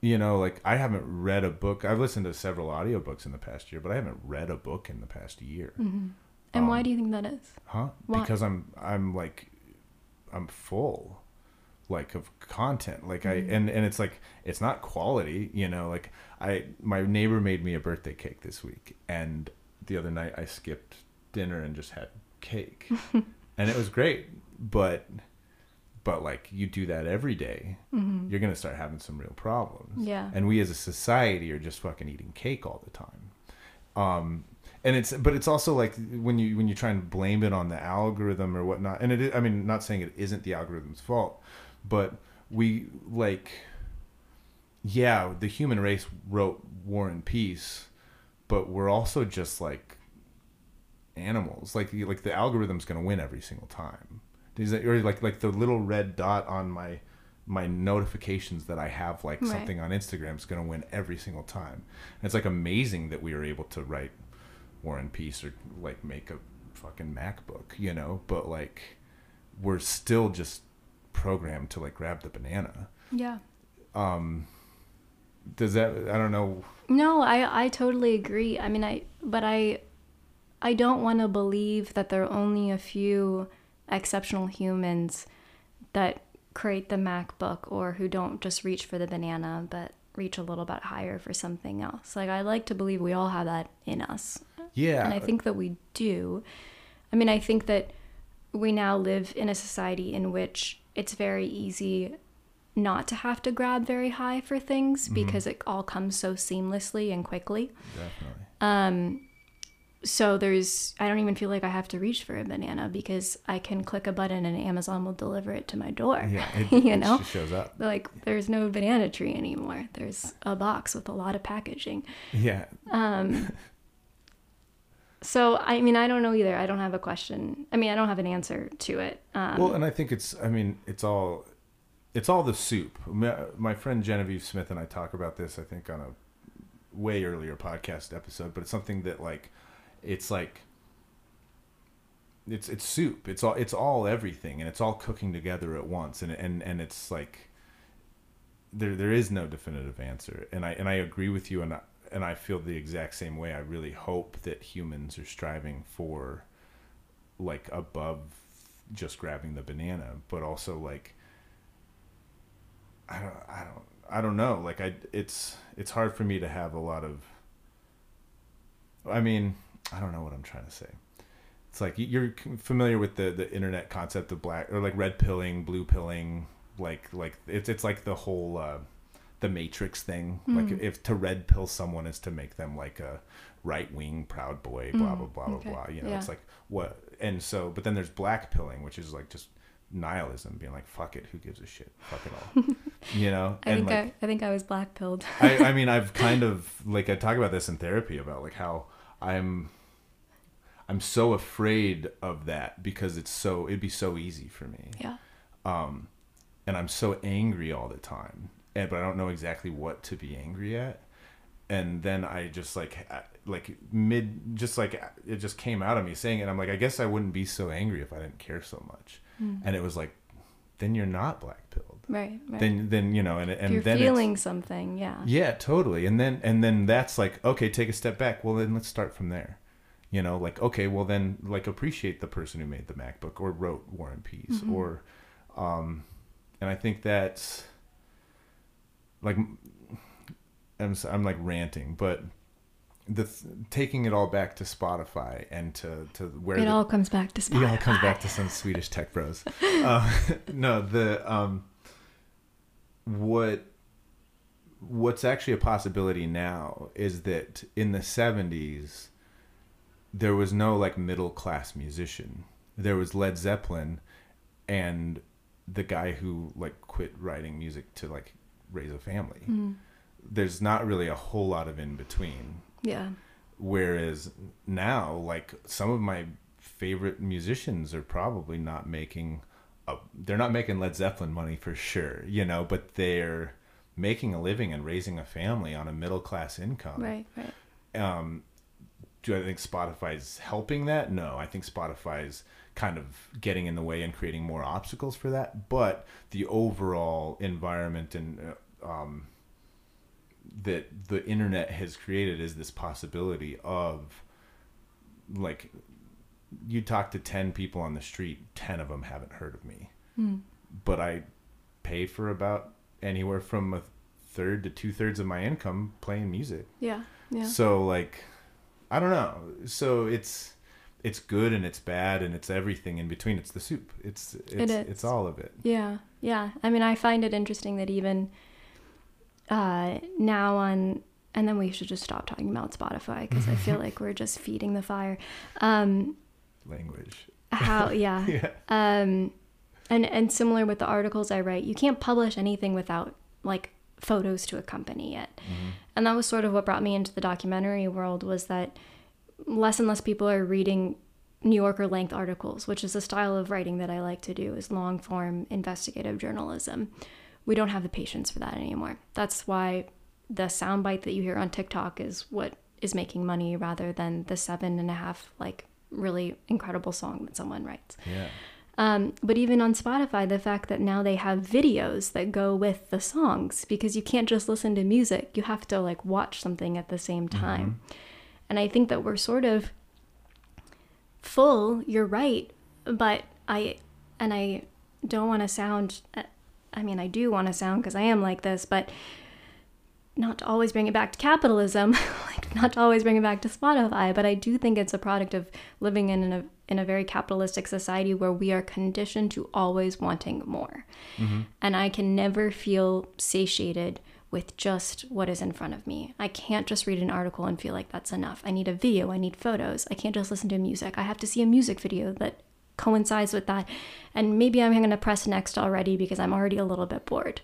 You know, like I haven't read a book. I've listened to several audiobooks in the past year, but I haven't read a book in the past year. Mm-hmm. and why um, do you think that is? Huh? Why? Because I'm I'm like I'm full like of content. Like I mm-hmm. and and it's like it's not quality, you know, like I my neighbor made me a birthday cake this week and the other night I skipped dinner and just had cake. [laughs] and it was great, but but like you do that every day, you're going to start having some real problems. Yeah. And we as a society are just fucking eating cake all the time um and it's but it's also like when you when you try and blame it on the algorithm or whatnot and it is, i mean not saying it isn't the algorithm's fault but we like yeah the human race wrote war and peace but we're also just like animals like like the algorithm's going to win every single time Is that, or like like the little red dot on my my notifications that I have like Right. something on Instagram is going to win every single time. And it's like amazing that we were able to write War and Peace or like make a fucking MacBook, you know, but like we're still just programmed to like grab the banana. Yeah. Um, does that I don't know No, I I totally agree. I mean, I but I I don't want to believe that there are only a few exceptional humans that create the MacBook or who don't just reach for the banana but reach a little bit higher for something else. Like I like to believe we all have that in us. yeah. And I think that we do. I mean, I think that we now live in a society in which it's very easy not to have to grab very high for things Mm-hmm. because it all comes so seamlessly and quickly. Definitely. Um, so there's, I don't even feel like I have to reach for a banana because I can click a button and Amazon will deliver it to my door. Yeah. It, [laughs] You it know? just shows up. Like there's no banana tree anymore. There's a box with a lot of packaging. Yeah. Um, so I mean, I don't know either. I don't have a question. I mean, I don't have an answer to it. Um, Well, and I think it's. I mean, it's all. It's all the soup. My, my friend Genevieve Smith and I talk about this. I think on a way earlier podcast episode, but it's something that like, it's like. It's it's soup. It's all it's all everything, and it's all cooking together at once, and and and it's like. There there is no definitive answer, and I and I agree with you, and I, and I feel the exact same way. I really hope that humans are striving for, like above just grabbing the banana, but also like I don't I don't I don't know. Like I it's it's hard for me to have a lot of I mean, I don't know what I'm trying to say. It's like you're familiar with the the internet concept of black or like red pilling, blue pilling, like like it's it's like the whole uh the matrix thing. Like if to red pill someone is to make them like a right wing proud boy, blah blah blah okay. blah blah. You know, Yeah. it's like what and so but then there's black pilling, which is like just nihilism, being like, fuck it, who gives a shit? Fuck it all. [laughs] you know? I and think like I, I think I was black pilled. I, I mean [laughs] I've kind of like I talk about this in therapy about like how I'm I'm so afraid of that because it's so it'd be so easy for me. yeah. Um and I'm so angry all the time. And but I don't know exactly what to be angry at. And then I just like like mid just like it just came out of me saying it. I'm like I guess I wouldn't be so angry if I didn't care so much. And it was like then you're not black pilled. Right. Right. Then then you know and and you're then it's- feeling something, yeah. yeah, totally. And then and then that's like, okay, take a step back. Well, then let's start from there. You know, like okay, well then like appreciate the person who made the MacBook or wrote War and Peace Mm-hmm. or um and I think that's like I'm I'm like ranting, but the th- taking it all back to Spotify and to to where It the, all comes back to Spotify. it all comes back to some Swedish tech bros. [laughs] Uh, [laughs] no, the um, what what's actually a possibility now is that in the '70s there was no like middle class musician. There was Led Zeppelin, and the guy who like quit writing music to like raise a family. Mm. There's not really a whole lot of in between Yeah. whereas now like some of my favorite musicians are probably not making a, they're not making led zeppelin money for sure you know but they're making a living and raising a family on a middle class income Right. Right. um do i think spotify's helping that no i think spotify's kind of getting in the way and creating more obstacles for that but the overall environment and uh, um that the internet has created is this possibility of like you talk to 10 people on the street 10 of them haven't heard of me Mm. but i pay for about anywhere from a third to two thirds of my income playing music Yeah. Yeah. so like i don't know so it's it's good and it's bad and it's everything in between it's the soup it's it's is. it's all of it Yeah, yeah. I mean, I find it interesting that even uh, now on, and then we should just stop talking about Spotify because I feel [laughs] like we're just feeding the fire. Um, language how, [laughs] yeah. yeah Um, and and similar with the articles I write, you can't publish anything without like photos to accompany it. Mm-hmm. And that was sort of what brought me into the documentary world was that less and less people are reading New Yorker length articles, which is a style of writing that I like to do is long form investigative journalism. We don't have the patience for that anymore. That's why the soundbite that you hear on TikTok is what is making money rather than the seven and a half like really incredible song that someone writes. yeah Um, but even on Spotify, the fact that now they have videos that go with the songs because you can't just listen to music, you have to like watch something at the same time. And I think that we're sort of full, you're right, but I, and I don't want to sound, I mean, I do want to sound because I am like this, but not to always bring it back to capitalism. [laughs] like, not to always bring it back to Spotify, but I do think it's a product of living in a in a very capitalistic society where we are conditioned to always wanting more. Mm-hmm. And I can never feel satiated with just what is in front of me. I can't just read an article and feel like that's enough. I need a video, I need photos. I can't just listen to music. I have to see a music video that coincides with that. And maybe I'm going to press next already because I'm already a little bit bored.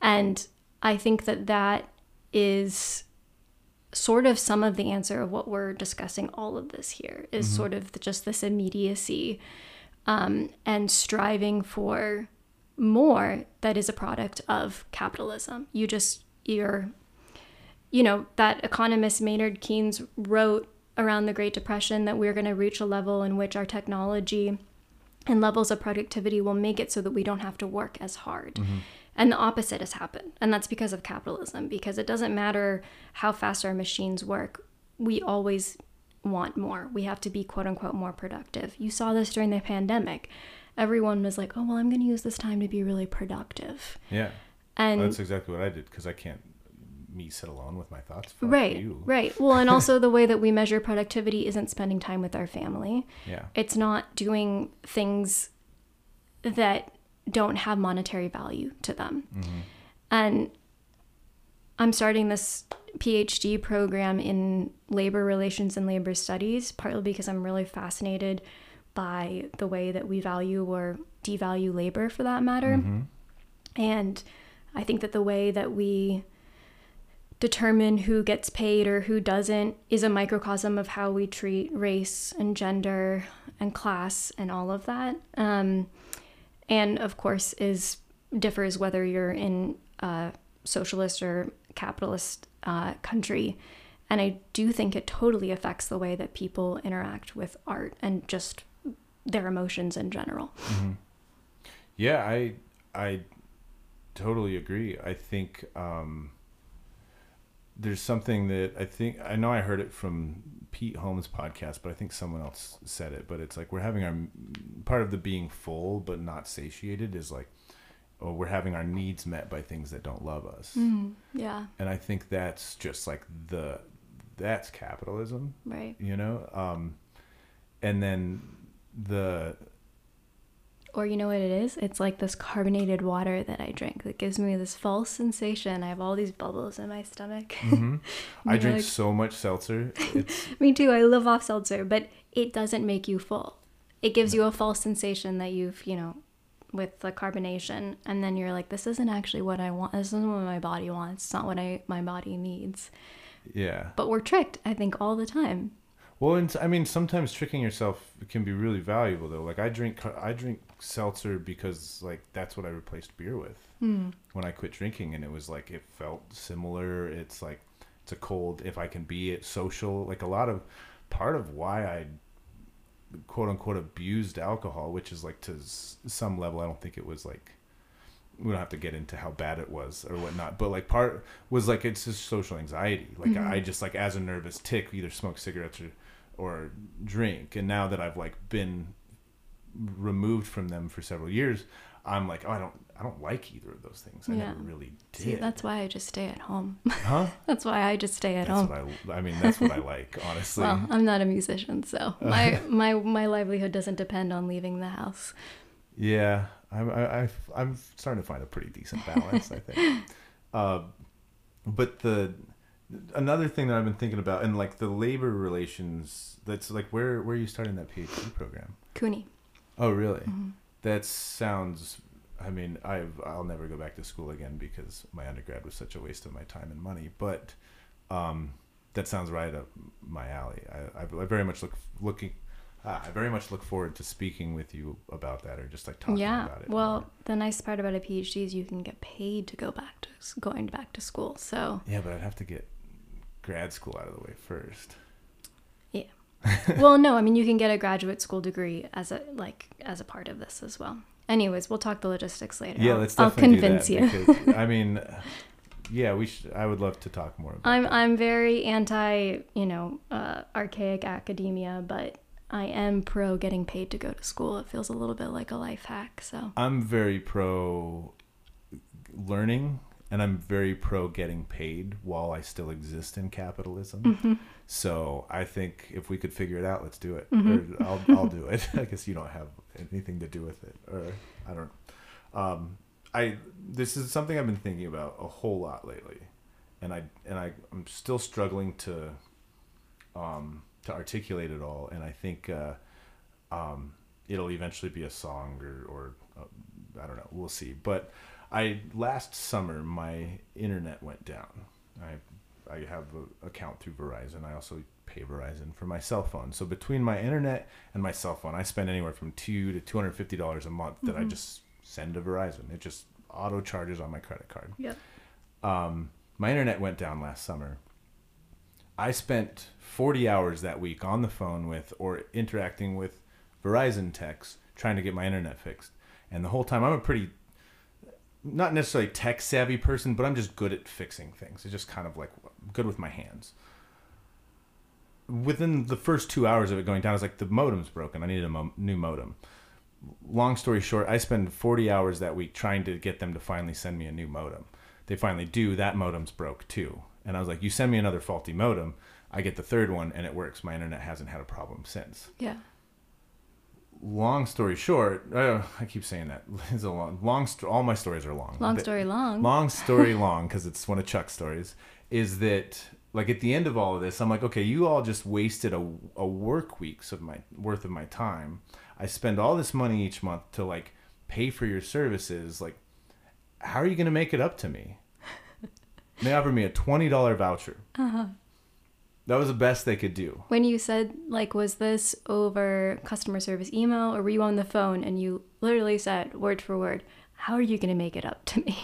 And I think that that is sort of some of the answer of what we're discussing all of this here is mm-hmm. sort of the, just this immediacy um, and striving for more that is a product of capitalism you just you're you know that economist maynard keynes wrote around the great depression that we're going to reach a level in which our technology and levels of productivity will make it so that we don't have to work as hard mm-hmm. And the opposite has happened. And that's because of capitalism, because it doesn't matter how fast our machines work, we always want more. We have to be quote unquote more productive. You saw this during the pandemic. Everyone was like, oh, well, I'm going to use this time to be really productive. Yeah. And well, that's exactly what I did because I can't me sit alone with my thoughts. Fuck right, you. right. Well, and also the way that we measure productivity isn't spending time with our family. Yeah, it's not doing things that don't have monetary value to them. Mm-hmm. And I'm starting this PhD program in labor relations and labor studies, partly because I'm really fascinated by the way that we value or devalue labor for that matter. Mm-hmm. And I think that the way that we determine who gets paid or who doesn't is a microcosm of how we treat race and gender and class and all of that. Um, and of course is differs whether you're in a socialist or capitalist uh, country. And i do think it totally affects the way that people interact with art and just their emotions in general. Mm-hmm. yeah i i totally agree. I think um, there's something that i think i know i heard it from Pete Holmes podcast, but I think someone else said it. But it's like we're having our part of the being full but not satiated is like, oh, we're having our needs met by things that don't love us. Mm, yeah. And I think that's just like the that's capitalism, right? You know, um, and then the or you know what it is? It's like this carbonated water that I drink that gives me this false sensation. I have all these bubbles in my stomach. Mm-hmm. [laughs] I drink like... so much seltzer. [laughs] me too. I live off seltzer, but it doesn't make you full. It gives you a false sensation that you've, you know, with the carbonation, and then you're like, this isn't actually what I want. This isn't what my body wants. It's not what I my body needs. Yeah. But we're tricked, I think, all the time. Well, and I mean, sometimes tricking yourself can be really valuable, though. Like I drink, I drink seltzer because like that's what I replaced beer with mm. when I quit drinking, and it was like it felt similar. It's like it's a cold if I can be it social. Like a lot of part of why I quote unquote abused alcohol, which is like to some level, I don't think it was like we don't have to get into how bad it was or whatnot, but like part was like it's just social anxiety. Like mm-hmm. I just like as a nervous tick either smoke cigarettes or or drink, and now that I've like been removed from them for several years, I'm like, oh, I don't, I don't like either of those things. I yeah. never really did. See, that's why I just stay at home. [laughs] Huh? that's why I just stay at that's home. I, I, mean, that's what I like, [laughs] honestly. well, I'm not a musician, so [laughs] my my my livelihood doesn't depend on leaving the house. Yeah, I'm I, I am starting to find a pretty decent balance, I think. Uh, but the another thing that I've been thinking about, and like the labor relations, that's like where where are you starting that PhD program? CUNY. Oh, really? Mm-hmm. That sounds. I mean, I've I'll never go back to school again because my undergrad was such a waste of my time and money. But um, that sounds right up my alley. I, I, I very much look looking. Uh, I very much look forward to speaking with you about that, or just like talking yeah. about it. Yeah. Well, more. the nice part about a PhD is you can get paid to go back to going back to school. So yeah, but I'd have to get grad school out of the way first [laughs] well, no, I mean you can get a graduate school degree as a like as a part of this as well. Anyways, we'll talk the logistics later. Yeah, let's. I'll convince you. Because, [laughs] I mean, yeah, we. Should, I would love to talk more. about I'm that. I'm very anti, you know, uh, archaic academia, but I am pro getting paid to go to school. It feels a little bit like a life hack. So I'm very pro learning and I'm very pro getting paid while I still exist in capitalism. Mm-hmm. So I think if we could figure it out, let's do it. Mm-hmm. Or I'll I'll do it. [laughs] I guess you don't have anything to do with it, or I don't. Um, I this is something I've been thinking about a whole lot lately, and I and I I'm still struggling to um, to articulate it all, and I think uh, um, it'll eventually be a song or or uh, I don't know. We'll see, but. I last summer my internet went down. I I have an account through Verizon. I also pay Verizon for my cell phone. So between my internet and my cell phone, I spend anywhere from two to two hundred fifty dollars a month that I just send to Verizon. It just auto charges on my credit card. Yep. Um, my internet went down last summer. I spent forty hours that week on the phone with or interacting with Verizon techs trying to get my internet fixed. And the whole time, I'm a pretty not necessarily tech savvy person, but I'm just good at fixing things. It's just kind of like good with my hands. Within the first two hours of it going down, I was like, the modem's broken. I needed a mo- new modem. Long story short, I spend 40 hours that week trying to get them to finally send me a new modem. They finally do. That modem's broke too. And I was like, you send me another faulty modem. I get the third one and it works. My internet hasn't had a problem since Yeah. Long story short, uh, I keep saying that. [laughs] It's a long, long. All my stories are long. Long story long. Long [laughs] story long, because it's one of Chuck's stories. Is that like at the end of all of this, I'm like, okay, you all just wasted a, a work weeks of my worth of my time. I spend all this money each month to like pay for your services. Like, how are you going to make it up to me? [laughs] they offered me a twenty dollar voucher. Uh-huh. That was the best they could do. When you said, like, was this over customer service email or were you on the phone and you literally said word for word, how are you going to make it up to me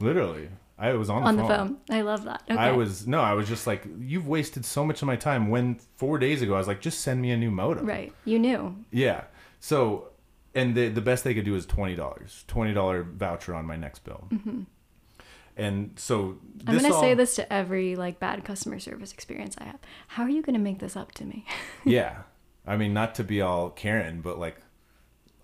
Literally, I was on the on phone. the phone? I love that. Okay. I was no, I was just like, you've wasted so much of my time. When four days ago, I was like, just send me a new modem. Right. You knew. Yeah. So, and the the best they could do is twenty dollars, twenty dollar voucher on my next bill. Mm-hmm. And so. I'm going to say this to every, like, bad customer service experience I have. How are you going to make this up to me? [laughs] yeah. I mean, not to be all Karen, but like,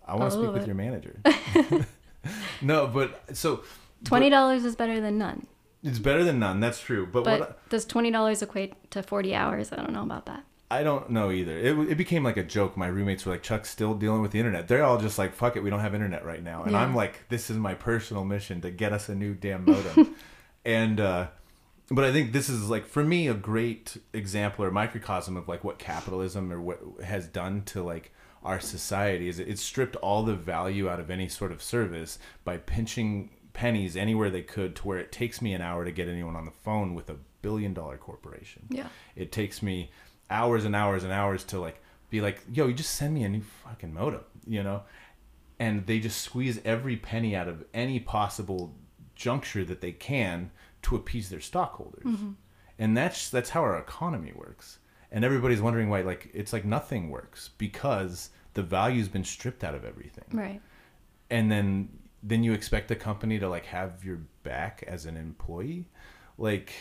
I want to speak with your manager. [laughs] [laughs] no, but so $20 is better than none. it's better than none. That's true. But, But what does $20 equate to 40 hours? I don't know about that. I don't know either. It, it became like a joke. My roommates were like, Chuck's still dealing with the internet. They're all just like, fuck it, we don't have internet right now. And Yeah. I'm like, this is my personal mission to get us a new damn modem. [laughs] and, uh, but I think this is like, for me, a great example or microcosm of like what capitalism or what has done to like our society is it's stripped all the value out of any sort of service by pinching pennies anywhere they could to where it takes me an hour to get anyone on the phone with a billion dollar corporation Yeah. it takes me hours and hours and hours to like be like yo you just send me a new fucking modem you know? And they just squeeze every penny out of any possible juncture that they can to appease their stockholders. Mm-hmm. And that's that's how our economy works. And everybody's wondering why like it's like nothing works because the value's been stripped out of everything. Right. and then then you expect the company to like have your back as an employee? Like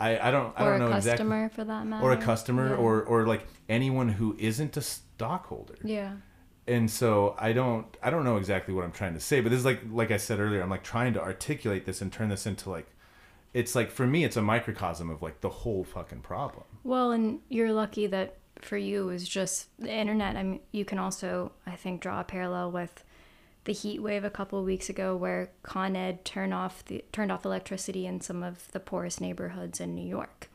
i i don't i Or don't a know exactly customer for that matter. or a customer Yeah. or or like anyone who isn't a stockholder Yeah. and so i don't i don't know exactly what i'm trying to say but this is like like i said earlier i'm like trying to articulate this and turn this into like it's like for me it's a microcosm of like the whole fucking problem Well, and you're lucky that for you is just the internet. I mean, you can also, I think, draw a parallel with the heat wave a couple of weeks ago, where Con Ed turned off the turned off electricity in some of the poorest neighborhoods in New York,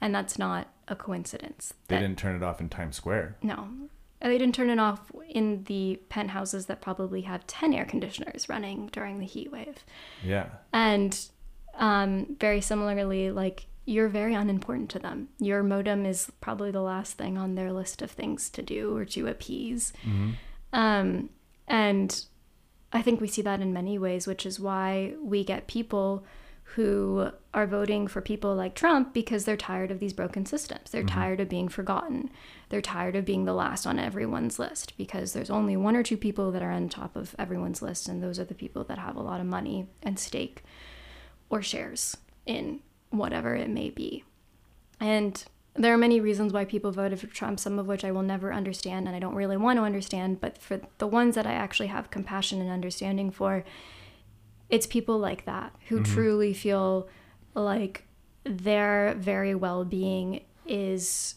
and that's not a coincidence. they That- didn't turn it off in times square No, they didn't turn it off in the penthouses that probably have ten air conditioners running during the heat wave. yeah And um, very similarly, like you're very unimportant to them. Your modem is probably the last thing on their list of things to do or to appease. Um, and I think we see that in many ways, which is why we get people who are voting for people like Trump because they're tired of these broken systems. They're mm-hmm. tired of being forgotten. They're tired of being the last on everyone's list because there's only one or two people that are on top of everyone's list, and those are the people that have a lot of money and stake or shares in whatever it may be. And there are many reasons why people voted for Trump, some of which I will never understand and I don't really want to understand. But for the ones that I actually have compassion and understanding for, it's people like that who Mm-hmm. truly feel like their very well-being is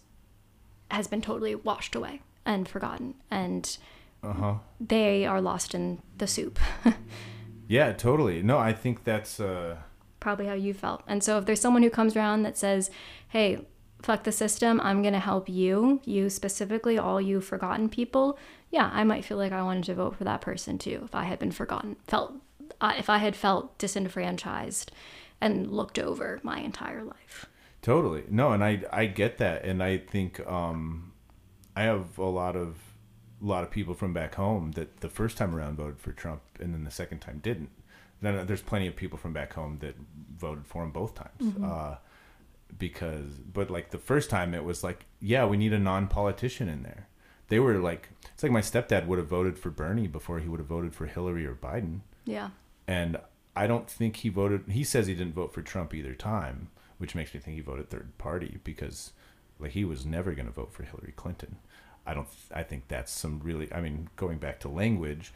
has been totally washed away and forgotten and Uh-huh. they are lost in the soup [laughs] Yeah, totally. No, I think that's uh probably how you felt and so if there's someone who comes around that says hey fuck the system i'm going to help you you specifically all you forgotten people yeah i might feel like i wanted to vote for that person too if i had been forgotten felt uh, if i had felt disenfranchised and looked over my entire life Totally. No, and I I get that and I think um I have a lot of a lot of people from back home that the first time around voted for Trump and then the second time didn't. Then uh, there's plenty of people from back home that voted for him both times. Uh because but like the first time it was like, yeah, we need a non-politician in there. They were like it's like my stepdad would have voted for Bernie before he would have voted for Hillary or Biden yeah and I don't think he voted. He says he didn't vote for Trump either time, which makes me think he voted third party because, like, he was never going to vote for Hillary Clinton. I don't. I think that's some really. I mean, going back to language,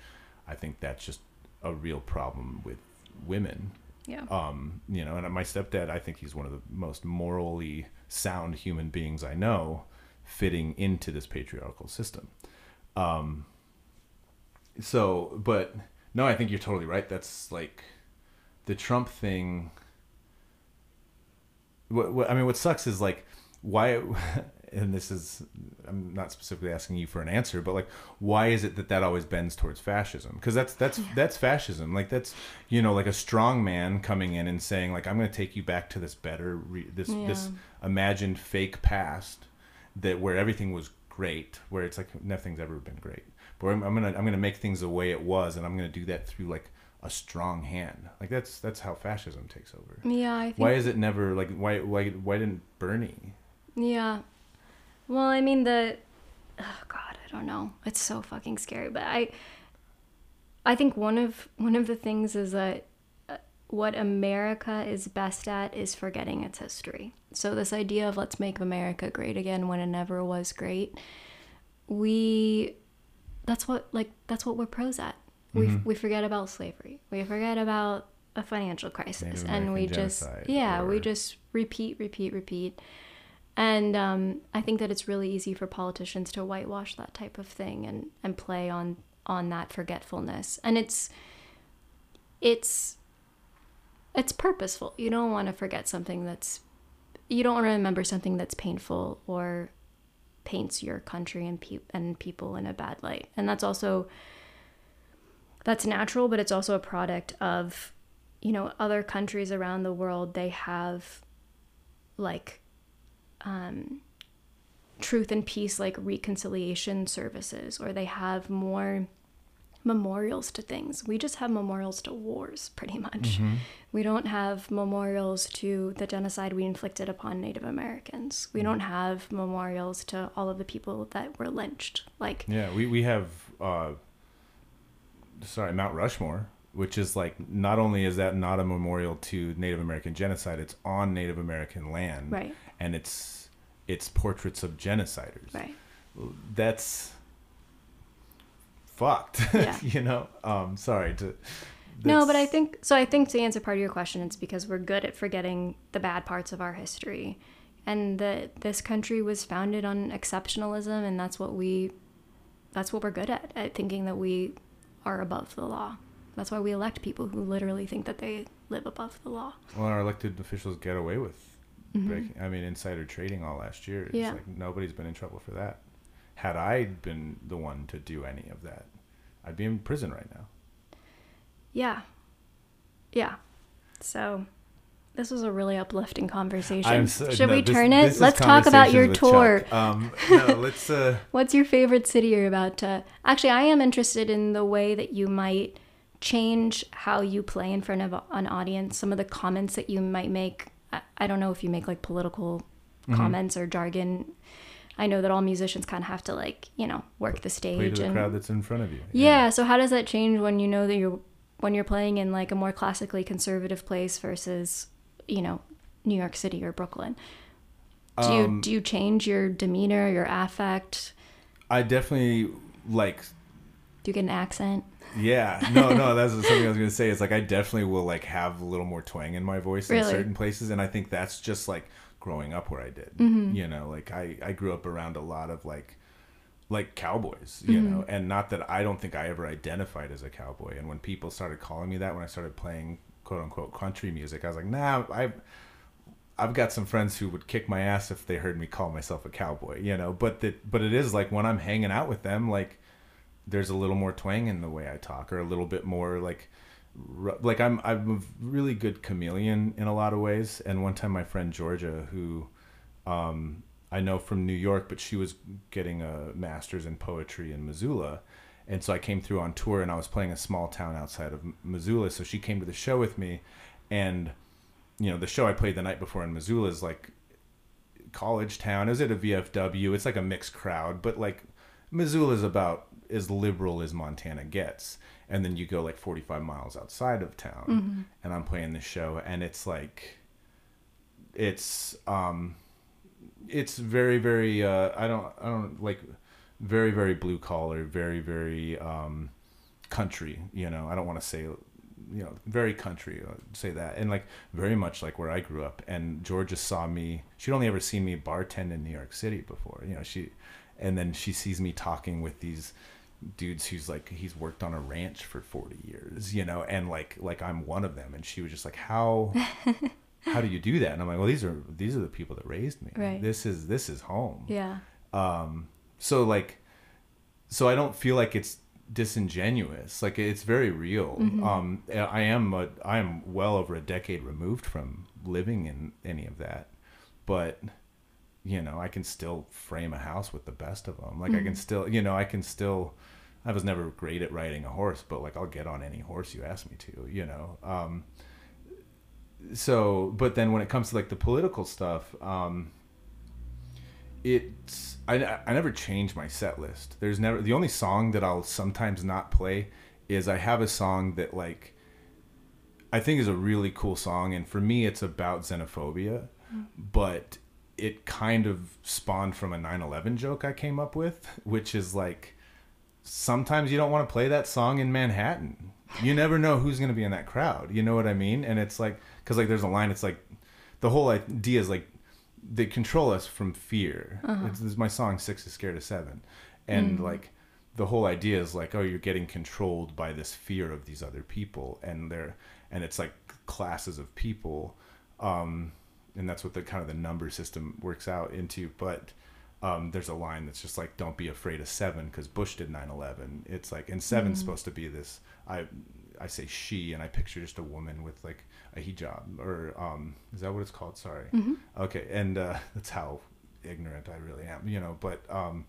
I think that's just a real problem with women. Yeah Um, you know, and my stepdad, I think he's one of the most morally sound human beings I know, fitting into this patriarchal system. Um, so, but no, I think you're totally right. That's like the Trump thing. What, what I mean, what sucks is like why, [laughs] and this is I'm not specifically asking you for an answer, but like why is it that that always bends towards fascism? Because that's that's that's fascism. Like that's you know like a strong man coming in and saying like I'm going to take you back to this better re- this this imagined fake past that where everything was great, where it's like nothing's ever been great. But I'm, I'm gonna I'm gonna make things the way it was, and I'm gonna do that through like a strong hand. Like that's that's how fascism takes over. yeah i think Why is it never like why why why didn't Bernie? Yeah. Well, I mean the oh god, I don't know. It's so fucking scary, but I I think one of one of the things is that uh, what America is best at is forgetting its history. So this idea of let's make America great again when it never was great. We that's what like that's what we're pros at. We we forget about slavery. We forget about a financial crisis and we just yeah, we just repeat repeat repeat. And um, I think that it's really easy for politicians to whitewash that type of thing and, and play on on that forgetfulness. And it's it's it's purposeful. You don't want to forget something that's you don't want to remember something that's painful or paints your country and pe- and people in a bad light. And that's also that's natural, but it's also a product of you know other countries around the world. They have like um, truth and peace, like reconciliation services, or they have more memorials to things. We just have memorials to wars, [laughs] pretty much. We don't have memorials to the genocide we inflicted upon Native Americans. We don't have memorials to all of the people that were lynched. Like, Yeah, we we have uh, sorry Mount Rushmore, which is like not only is that not a memorial to Native American genocide, it's on Native American land, Right. And it's it's portraits of genociders. right. That's fucked. [laughs] Yeah. you know. Um, sorry to. No, but I think so. I think to answer part of your question, it's because we're good at forgetting the bad parts of our history, and that this country was founded on exceptionalism, and that's what we, that's what we're good at, at thinking that we are above the law. That's why we elect people who literally think that they live above the law. Well, our elected officials get away with breaking. I mean, insider trading all last year. It's Mm-hmm. Yeah. like nobody's been in trouble for that. Had I been the one to do any of that, I'd be in prison right now. Yeah, yeah. So. This was a really uplifting conversation. So- Should no, we this- turn this Let's talk about your tour. Um, no, [laughs] let's. Uh, What's your favorite city you're about to? Actually, I am interested in the way that you might change how you play in front of an audience. Some of the comments that you might make. I, don't know if you make like political Mm-hmm. comments or jargon. I know that all musicians kind of have to like you know work the play stage to the and crowd that's in front of you. yeah. So how does that change when you know that you're when you're playing in like a more classically conservative place versus you know New York City or Brooklyn? Do you Um, do you change your demeanor, your affect? I definitely like Do you get an accent? Yeah, no, no, [laughs] that's something I was gonna say. It's like I definitely will like have a little more twang in my voice in certain places, and I think that's just like growing up where I did. Mm-hmm. You know, like I I grew up around a lot of like like cowboys, you Mm-hmm. know, and not that I don't think I ever identified as a cowboy. And when people started calling me that, when I started playing quote unquote country music, I was like, nah, I. I've got some friends who would kick my ass if they heard me call myself a cowboy, you know. But that, but it is like when I'm hanging out with them, like there's a little more twang in the way I talk, or a little bit more like, like I'm I'm a really good chameleon in a lot of ways. And one time, my friend Georgia, who um, I know from New York, but she was getting a master's in poetry in Missoula, and so I came through on tour, and I was playing a small town outside of Missoula. So she came to the show with me, and you know the show I played the night before in Missoula is like college town. Is it a VFW. It's like a mixed crowd, but like Missoula is about as liberal as Montana gets. And then you go like 45 miles outside of town, and I'm playing the show, and it's like, it's um, it's very very uh, I don't I don't like very very blue collar, very very um, country. You know, I don't want to say you know very country uh, say that and like very much like where i grew up and georgia saw me she'd only ever seen me bartend in new york city before you know she and then she sees me talking with these dudes who's like he's worked on a ranch for 40 years you know and like like i'm one of them. And she was just like how [laughs] how do you do that? And i'm like well these are these are the people that raised me. Right. this is this is home. Yeah. um so like so i don't feel like it's disingenuous. Like it's very real. Um i am a, i am well over a decade removed from living in any of that. But you know i can still frame a house with the best of them like i can still you know i can still i was never great at riding a horse but like i'll get on any horse you ask me to you know um so but then when it comes to like the political stuff um it's I, I never change my set list. There's never the only song that i'll sometimes not play is i have a song that like i think is a really cool song and for me it's about xenophobia but it kind of spawned from a 9-11 joke i came up with which is like sometimes you don't want to play that song in manhattan. You never know who's going to be in that crowd you know what i mean? And it's like because like there's a line it's like the whole idea is like they control us from fear. It's, this is my song Six is Scared of Seven, and like the whole idea is like, oh, you're getting controlled by this fear of these other people, and they're and it's like classes of people, um, and that's what the kind of the number system works out into. But um, there's a line that's just like, don't be afraid of seven because Bush did 9/11. It's like, and seven's supposed to be this. I I say she, and I picture just a woman with like a hijab, or um, is that what it's called? Sorry. Okay, and uh, [laughs] that's how ignorant I really am, you know. But um,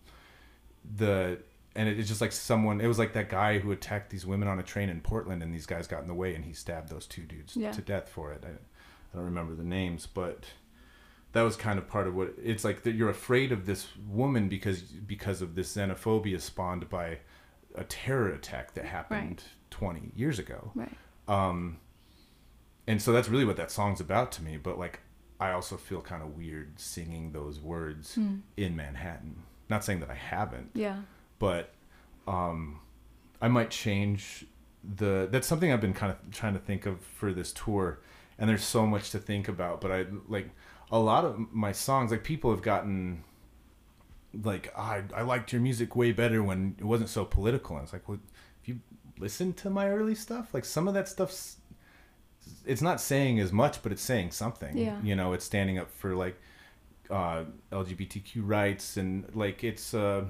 the and it- it's just like someone. It was like that guy who attacked these women on a train in Portland, and these guys got in the way, and he stabbed those two dudes Yeah. to death for it. I, I don't remember the names, but that was kind of part of what it's like that you're afraid of this woman because because of this xenophobia spawned by a terror attack that happened 20 years ago. Right. um and so that's really what that song's about to me but like i also feel kind of weird singing those words in manhattan. Not saying that i haven't Yeah. but um i might change the that's something i've been kind of trying to think of for this tour and there's so much to think about but i like a lot of my songs like people have gotten like I, I liked your music way better when it wasn't so political and it's like well if you listen to my early stuff like some of that stuff's it's not saying as much but it's saying something Yeah. you know it's standing up for like uh lgbtq rights and like it's uh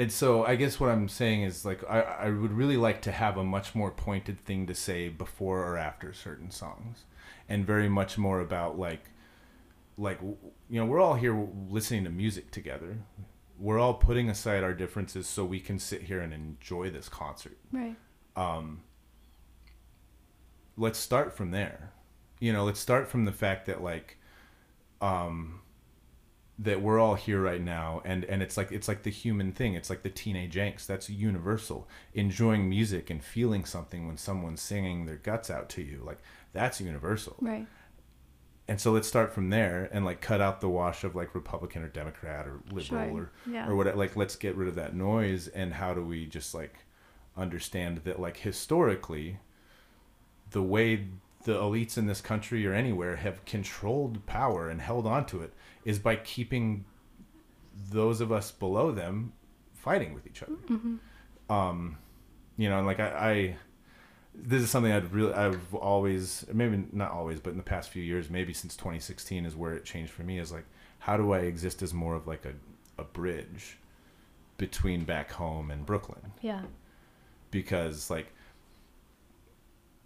and so I guess what I'm saying is like I, I would really like to have a much more pointed thing to say before or after certain songs, and very much more about like, like you know we're all here listening to music together, we're all putting aside our differences so we can sit here and enjoy this concert. Right. Um, let's start from there, you know. Let's start from the fact that like, um, that we're all here right now and and it's like it's like the human thing it's like the teenage angst that's universal enjoying music and feeling something when someone's singing their guts out to you like that's universal Right. and so let's start from there and like cut out the wash of like republican or democrat or liberal Sure. or Yeah. or what like let's get rid of that noise and how do we just like understand that like historically the way the elites in this country or anywhere have controlled power and held on to it is by keeping those of us below them fighting with each other. Um you know and like I, I this is something I'd really I've always maybe not always but in the past few years maybe since 2016 is where it changed for me is like how do I exist as more of like a a bridge between back home and Brooklyn? Yeah. because like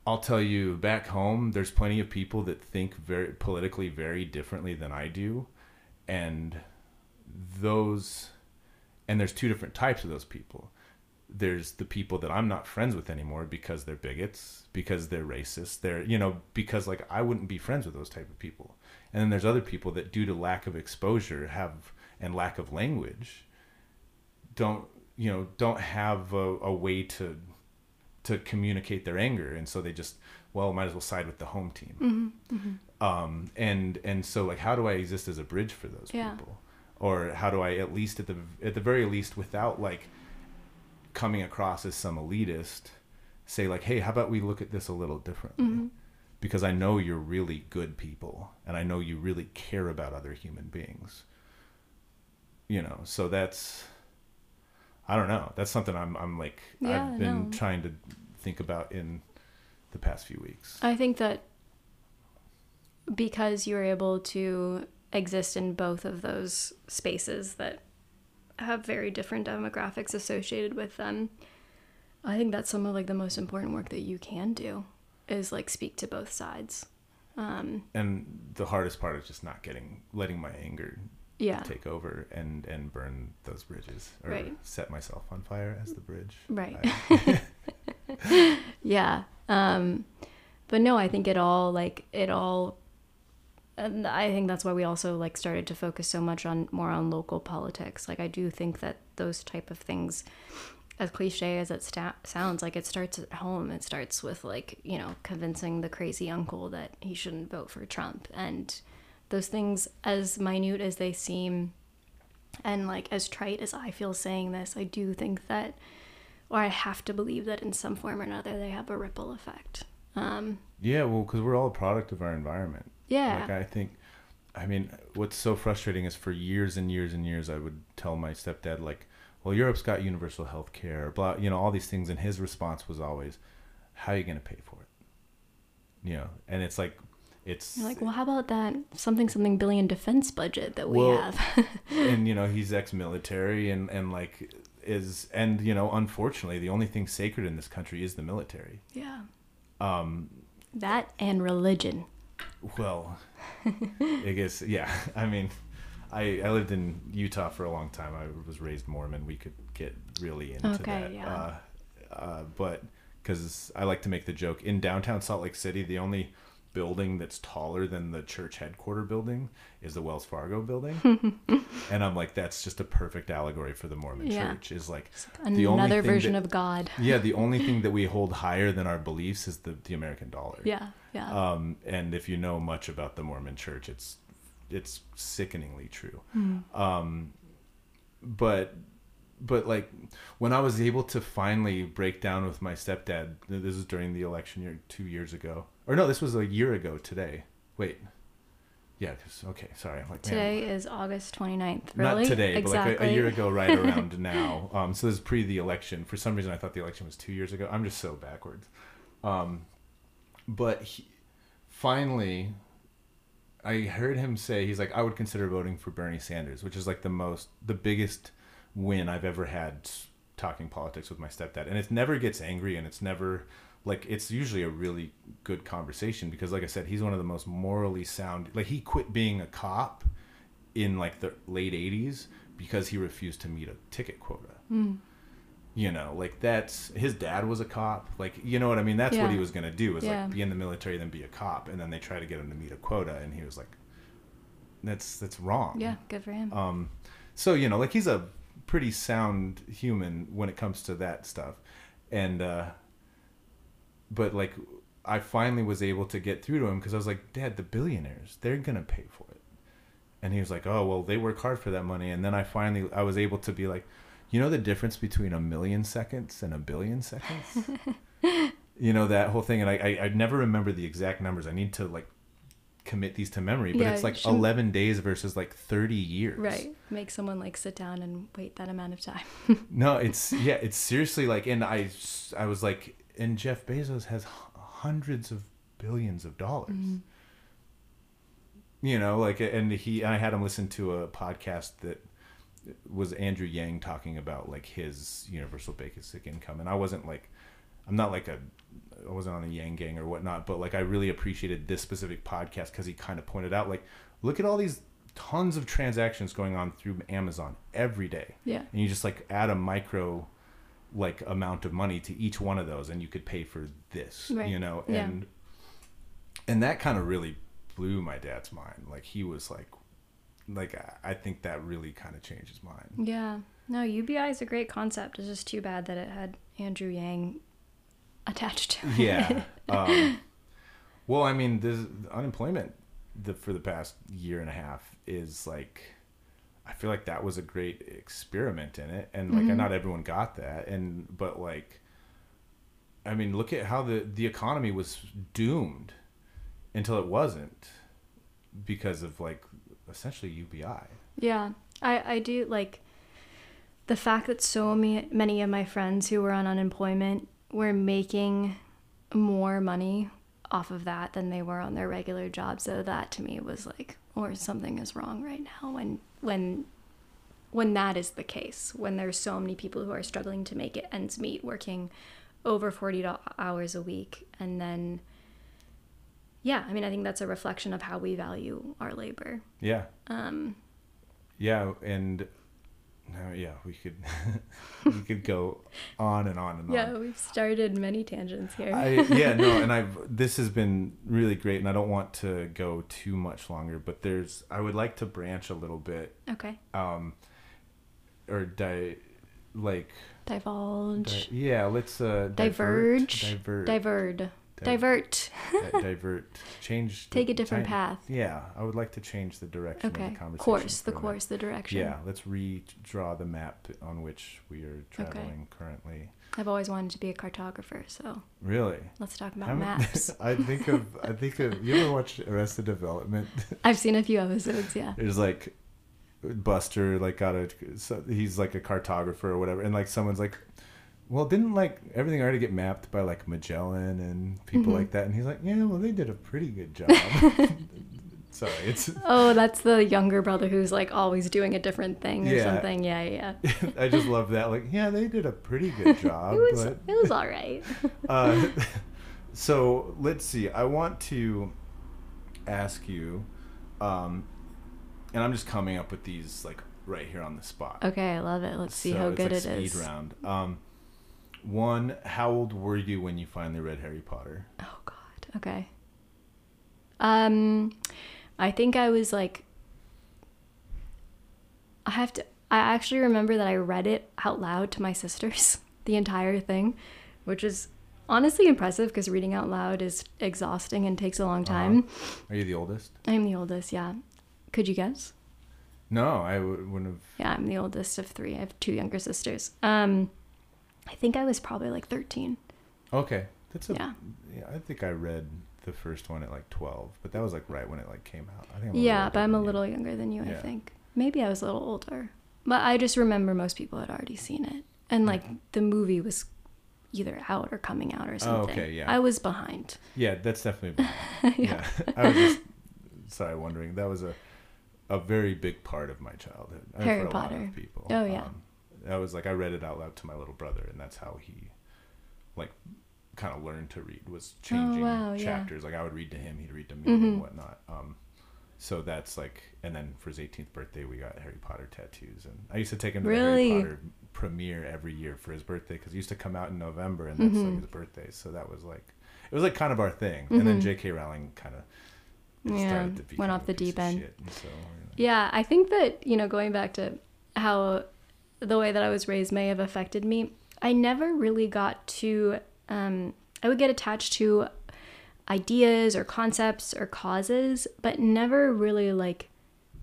I'll tell you back home there's plenty of people that think very politically very differently than I do and those and there's two different types of those people. There's the people that I'm not friends with anymore because they're bigots because they're racist they're you know because like I wouldn't be friends with those type of people. And then there's other people that due to lack of exposure have and lack of language don't you know don't have a, a way to to communicate their anger. And so they just well might as well side with the home team mm-hmm. Mm-hmm. Um and and so like how do i exist as a bridge for those Yeah. people? Or how do i at least at the at the very least without like coming across as some elitist say like hey how about we look at this a little differently? Because i know you're really good people and i know you really care about other human beings. You know so that's i don't know. That's something i'm i'm like Yeah, i've been no. trying to think about in the past few weeks. I think that because you're able to exist in both of those spaces that have very different demographics associated with them, I think that's some of like the most important work that you can do is like speak to both sides. Um, and the hardest part is just not getting letting my anger yeah. take over and and burn those bridges or Right. set myself on fire as the bridge Right. [laughs] [laughs] Yeah. Um, but no, I think it all like it all. And I think that's why we also like started to focus so much on more on local politics. Like I do think that those type of things, as cliche as it sta- sounds, like it starts at home. It starts with like you know convincing the crazy uncle that he shouldn't vote for Trump, and those things, as minute as they seem, and like as trite as I feel saying this, I do think that or I have to believe that in some form or another they have a ripple effect. Um, yeah well because we're all a product of our environment yeah, Like I think, I mean, what's so frustrating is for years and years and years, I would tell my stepdad like, "Well, Europe's got universal health care, blah, you know, all these things," and his response was always, "How are you going to pay for it?" You know, and it's like, it's You're like, well, how about that something something billion defense budget that we Well, have? [laughs] and you know he's ex-military and and like is and you know unfortunately the only thing sacred in this country is the military. yeah, Um, that and religion. Well, I guess yeah. [laughs] I mean, I I lived in Utah for a long time. I was raised Mormon. We could get really into Okay, that. yeah. Uh, uh, but because I like to make the joke in downtown Salt Lake City, the only building that's taller than the church headquarter building is the Wells Fargo building, [laughs] and I'm like, that's just a perfect allegory for the Mormon Yeah. church. Is like The only Another version that- of God. yeah, the only thing that we [laughs] hold higher than our beliefs is the the American dollar. Yeah, yeah, Um, and if you know much about the Mormon Church, it's it's sickeningly true. Um, but but like when I was able to finally break down with my stepdad, this is during the election year two years ago, or no, this was a year ago today. Wait, yeah, 'cause- okay, sorry, I'm like man, Today is August 29th. Really? not today, exactly. but like a, a year ago, right [laughs] around now. Um, so this is pre the election. For some reason, I thought the election was two years ago. I'm just so backwards. Um, but he, finally, I heard him say he's like, I would consider voting for Bernie Sanders, which is like the most, the biggest win I've ever had talking politics with my stepdad, and it never gets angry, and it's never like it's usually a really good conversation because, like I said, he's one of the most morally sound. Like he quit being a cop in like the late 80s because he refused to meet a ticket quota. You know, like that's his dad was a cop. Like, you know what I mean? That's what he was going to do is Yeah. like be in the military then be a cop and then they try to get him to meet a quota and he was like that's that's wrong. Yeah, good for him. Um so, you know, like he's a pretty sound human when it comes to that stuff. And uh but like I finally was able to get through to him because I was like, Dad, the billionaires, they're gonna pay for it. And he was like, Oh well, they work hard for that money. And then I finally I was able to be like, you know the difference between a million seconds and a billion seconds. [laughs] you know that whole thing, and I, I I never remember the exact numbers. I need to like commit these to memory, but Yeah, it's like eleven days versus like thirty years. Right. Make someone like sit down and wait that amount of time. [laughs] No, it's yeah, it's seriously like, and I, I was like, and Jeff Bezos has hundreds of billions of dollars. Mm-hmm. You know, like, and he, I had him listen to a podcast that was Andrew Yang talking about like his universal basic income, and I wasn't like, I'm not like a, I wasn't on the Yang gang or whatnot, but like I really appreciated this specific podcast because he kind of pointed out like, look at all these tons of transactions going on through Amazon every day Yeah. and you just like add a micro like amount of money to each one of those and you could pay for this Right. you know Yeah. and and that kind of really blew my dad's mind like he was like like I- i think that really kind of changed his mind Yeah. No, UBI is a great concept. It's just too bad that it had Andrew Yang attached to it. yeah [laughs] um, well i mean this unemployment the, for the past year and a half is like i feel like that was a great experiment in it and like Mhm. not everyone got that and but like i mean look at how the the economy was doomed until it wasn't because of like essentially ubi Yeah, I I do like the fact that so many many of my friends who were on unemployment were making more money off of that than they were on their regular job. So that to me was like, or something is wrong right now when when when that is the case. When there's so many people who are struggling to make it ends meet, working over forty hours a week, and then. Yeah, I mean, I think that's a reflection of how we value our labor. yeah Um, yeah and no, yeah we could [laughs] we could go on and on and on Yeah, we've started many tangents here. I, yeah, no, [laughs] and I've this has been really great, and I don't want to go too much longer, but there's I would like to branch a little bit, okay. um, or di, like Divulge. di- yeah, let's uh Diverge. divert, Divert. Di- Divert. divert, change, the- Take a different change- path. Yeah, I would like to change the direction of Okay. the conversation. Course, the course, the direction. Yeah, let's redraw the map on which we are traveling currently. I've always wanted to be a cartographer, so Really? let's talk about Haven't- maps. [laughs] I think of I think of you ever watched Arrested Development? [laughs] I've seen a few episodes, yeah. There's like Buster like got a so he's like a cartographer or whatever, and like someone's like, well, didn't like everything already get mapped by like Magellan and people Mhm. like that? And he's like, yeah, well, they did a pretty good job. [laughs] [laughs] Sorry, it's [laughs] Oh, that's the younger brother who's like always doing a different thing or Yeah. something. Yeah, yeah. I just love that. Like, yeah, they did a pretty good job, It was but it was all right. uh, so let's see. I want to ask you, um, and I'm just coming up with these like right here on the spot. Okay, I love it. Let's see So how it's good like it speed is. round. Um, one, how old were you when you finally read Harry Potter? Oh god. Okay. Um I think I was like I have to I actually remember that I read it out loud to my sisters, [laughs] the entire thing, which is honestly impressive because reading out loud is exhausting and takes a long time. Are you the oldest? I'm the oldest, yeah. Could you guess? No, I w- wouldn't have. Yeah, I'm the oldest of 3. I have two younger sisters. Um I think I was probably like 13. Okay, that's a. Yeah. yeah, I think I read the first one at like 12, but that was like right when it like came out. I think. I'm Yeah, but I'm a than you. little younger than you, I think. Maybe I was a little older. But I just remember most people had already seen it. And like the movie was either out or coming out or something. Oh, okay, yeah. I was behind. Yeah, that's definitely. [laughs] yeah. I was just sorry, wondering. That was a a very big part of my childhood. uh, Harry for a lot Potter. of people. Oh, yeah. Um, I was like, I read it out loud to my little brother, and that's how he, like, kind of learned to read was changing Oh, wow, yeah. chapters. Like I would read to him, he'd read to me, Mhm. and whatnot. Um, so that's like, and then for his 18th birthday, we got Harry Potter tattoos, and I used to take him to the Harry Potter premiere every year for his birthday because it used to come out in November, and that's like Mhm. his birthday. So that was like, it was like kind of our thing. And then Mhm. J.K. Rowling kind of Yeah, started to become went off the deep end. so, you know. Yeah, I think that, you know, going back to how the way that I was raised may have affected me, I never really got to, um, I would get attached to ideas or concepts or causes, but never really like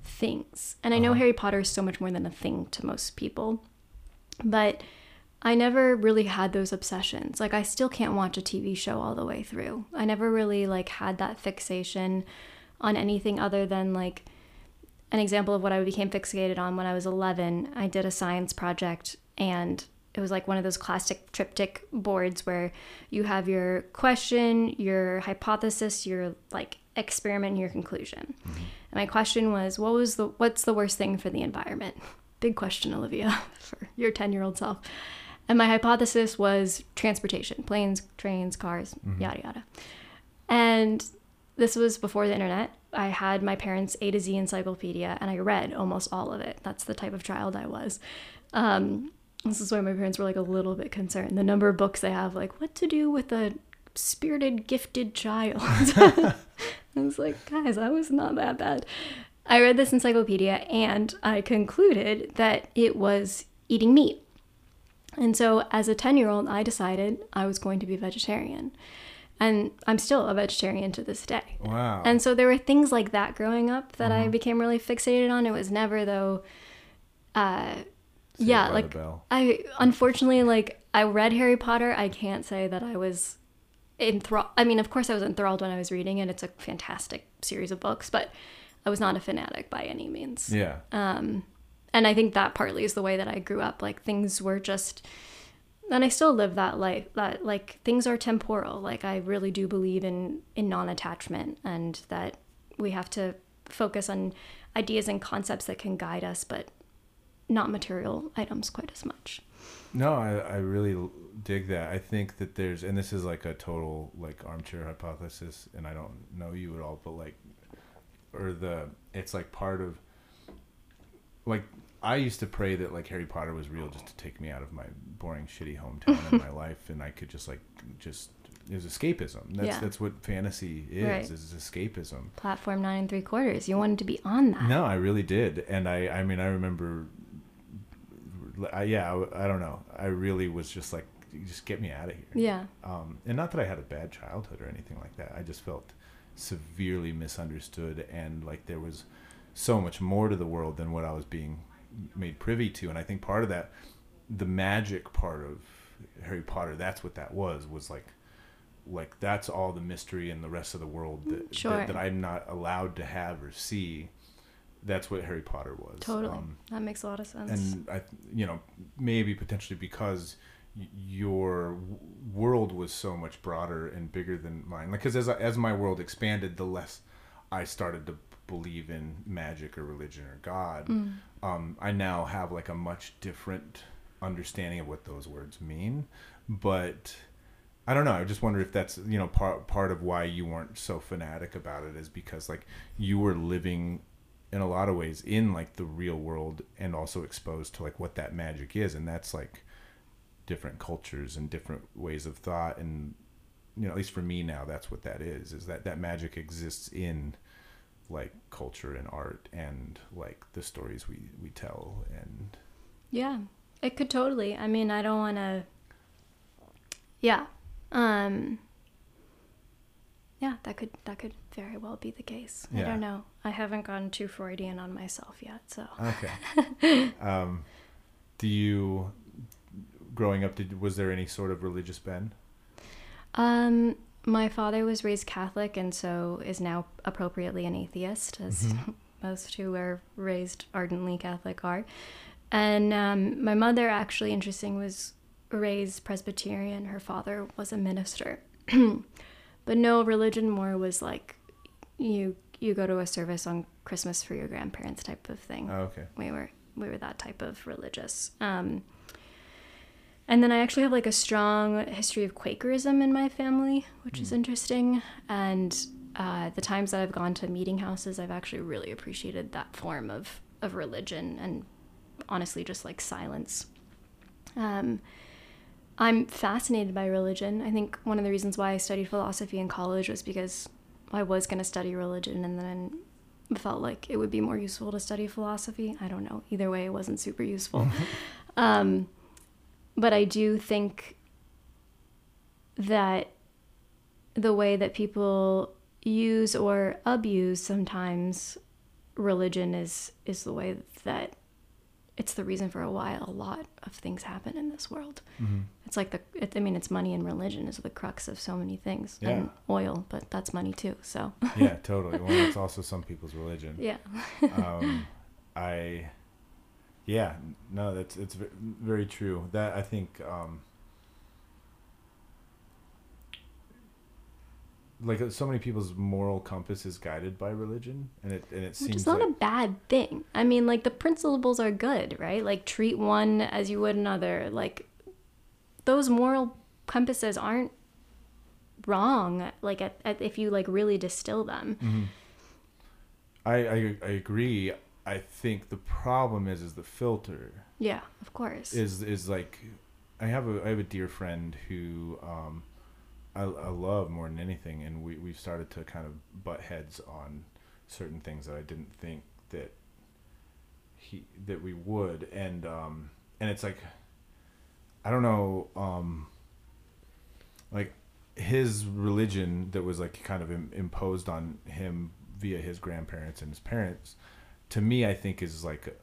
things. And I know Harry Potter is so much more than a thing to most people, but I never really had those obsessions. Like I still can't watch a TV show all the way through. I never really like had that fixation on anything other than like an example of what I became fixated on when I was 11. I did a science project and it was like one of those classic triptych boards where you have your question, your hypothesis, your like experiment, and your conclusion. Mm-hmm. And my question was, what was the what's the worst thing for the environment? Big question, Olivia, [laughs] for your 10-year-old self. And my hypothesis was transportation, planes, trains, cars, mm-hmm. yada yada. And this was before the internet. I had my parents' A to Z encyclopedia and I read almost all of it. That's the type of child I was. Um, this is why my parents were like a little bit concerned. The number of books they have, like what to do with a spirited, gifted child. [laughs] I was like, guys, I was not that bad. I read this encyclopedia and I concluded that it was eating meat. And so, as a 10 year old, I decided I was going to be vegetarian. And I'm still a vegetarian to this day. Wow. And so, there were things like that growing up that mm-hmm. I became really fixated on. It was never, though, uh, yeah, like I unfortunately like I read Harry Potter. I can't say that I was enthralled. I mean, of course, I was enthralled when I was reading it. It's a fantastic series of books, but I was not a fanatic by any means. Yeah. Um, and I think that partly is the way that I grew up. Like things were just, and I still live that life. That like things are temporal. Like I really do believe in in non-attachment, and that we have to focus on ideas and concepts that can guide us, but not material items quite as much. No, I, I really dig that. I think that there's, and this is like a total like armchair hypothesis, and I don't know you at all, but like, or the, it's like part of, like, I used to pray that like Harry Potter was real just to take me out of my boring, shitty hometown in my [laughs] life, and I could just like, just is escapism. That's yeah. that's what fantasy is. Right. Is escapism. Platform nine and three quarters. You wanted to be on that. No, I really did, and I I mean I remember I, yeah, I, I, don't know. I really was just like, just get me out of here. Yeah. Um, and not that I had a bad childhood or anything like that. I just felt severely misunderstood and like there was so much more to the world than what I was being made privy to. And I think part of that, the magic part of Harry Potter, that's what that was, was like, like that's all the mystery and the rest of the world that, sure. that, that I'm not allowed to have or see that's what Harry Potter was. Totally, um, that makes a lot of sense. And I, you know, maybe potentially because your world was so much broader and bigger than mine. Like, because as as my world expanded, the less I started to believe in magic or religion or God. Mm. Um, I now have like a much different understanding of what those words mean, but. I don't know. I just wonder if that's you know part part of why you weren't so fanatic about it is because like you were living in a lot of ways in like the real world and also exposed to like what that magic is and that's like different cultures and different ways of thought and you know at least for me now that's what that is is that that magic exists in like culture and art and like the stories we we tell and yeah it could totally i mean i don't want to yeah um yeah, that could that could very well be the case. Yeah. I don't know. I haven't gone too Freudian on myself yet, so. Okay. [laughs] um, do you, growing up, did was there any sort of religious bend? Um, my father was raised Catholic, and so is now appropriately an atheist, as mm-hmm. [laughs] most who are raised ardently Catholic are. And um, my mother, actually, interesting, was raised Presbyterian. Her father was a minister. [clears throat] but no religion more was like you you go to a service on Christmas for your grandparents type of thing. Oh, okay. We were we were that type of religious. Um, and then I actually have like a strong history of Quakerism in my family, which mm. is hmm. interesting. And uh, the times that I've gone to meeting houses, I've actually really appreciated that form of of religion and honestly just like silence. Um, I'm fascinated by religion. I think one of the reasons why I studied philosophy in college was because I was going to study religion and then felt like it would be more useful to study philosophy. I don't know. Either way, it wasn't super useful. [laughs] um, but I do think that the way that people use or abuse sometimes religion is is the way that it's the reason for a while a lot of things happen in this world. Mm-hmm. It's like the it, I mean it's money and religion is the crux of so many things Yeah. and oil, but that's money too. So yeah, [laughs] totally. Well, it's also some people's religion. yeah. um, [laughs] I, yeah, no, that's it's very true. That I think, um, like so many people's moral compass is guided by religion, and it and it Which seems is not like a bad thing. I mean, like the principles are good, right? Like treat one as you would another. Like those moral compasses aren't wrong. Like at, at, if you like really distill them. Mhm. I, I I agree. I think the problem is is the filter. Yeah, of course. is is like I have a I have a dear friend who um I, I love more than anything and we we've started to kind of butt heads on certain things that I didn't think that he that we would and um and it's like I don't know um like his religion that was like kind of Im- imposed on him via his grandparents and his parents to me I think is like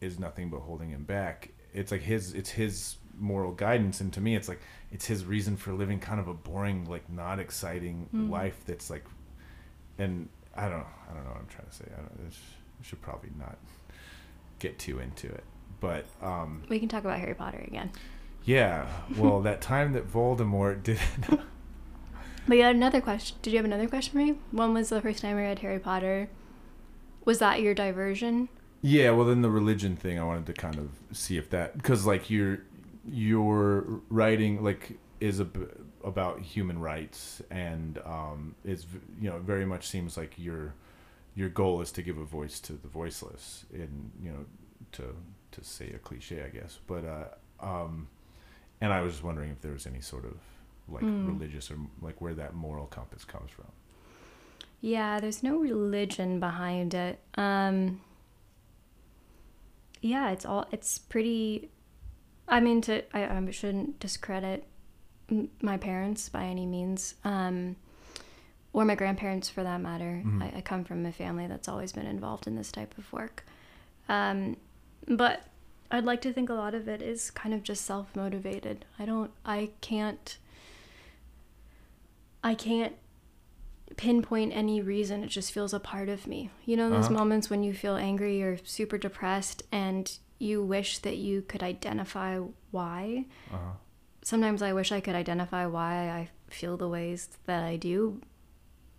is nothing but holding him back. It's like his it's his moral guidance and to me it's like it's his reason for living kind of a boring like not exciting Mm. life that's like and I don't know, I don't know what I'm trying to say. I don't I should probably not get too into it. But um we can talk about Harry Potter again. yeah, [laughs] well that time that Voldemort did [laughs] But you had another question. Did you have another question for me? When was the first time I read Harry Potter? Was that your diversion? Yeah, well, then the religion thing, I wanted to kind of see if that because like your your writing like is a, about human rights and um, is you know very much seems like your your goal is to give a voice to the voiceless in you know to to say a cliche, I guess, but uh, um, and I was just wondering if there was any sort of like Mm. religious or like where that moral compass comes from. Yeah, there's no religion behind it. Um Yeah, it's all it's pretty I mean to I, I shouldn't discredit my parents by any means. Um or my grandparents for that matter. Mhm. I, I come from a family that's always been involved in this type of work. Um but I'd like to think a lot of it is kind of just self motivated. I don't I can't I can't pinpoint any reason. It just feels a part of me. You know, those Uh-huh. moments when you feel angry or super depressed and you wish that you could identify why. Uh-huh. Sometimes I wish I could identify why I feel the ways that I do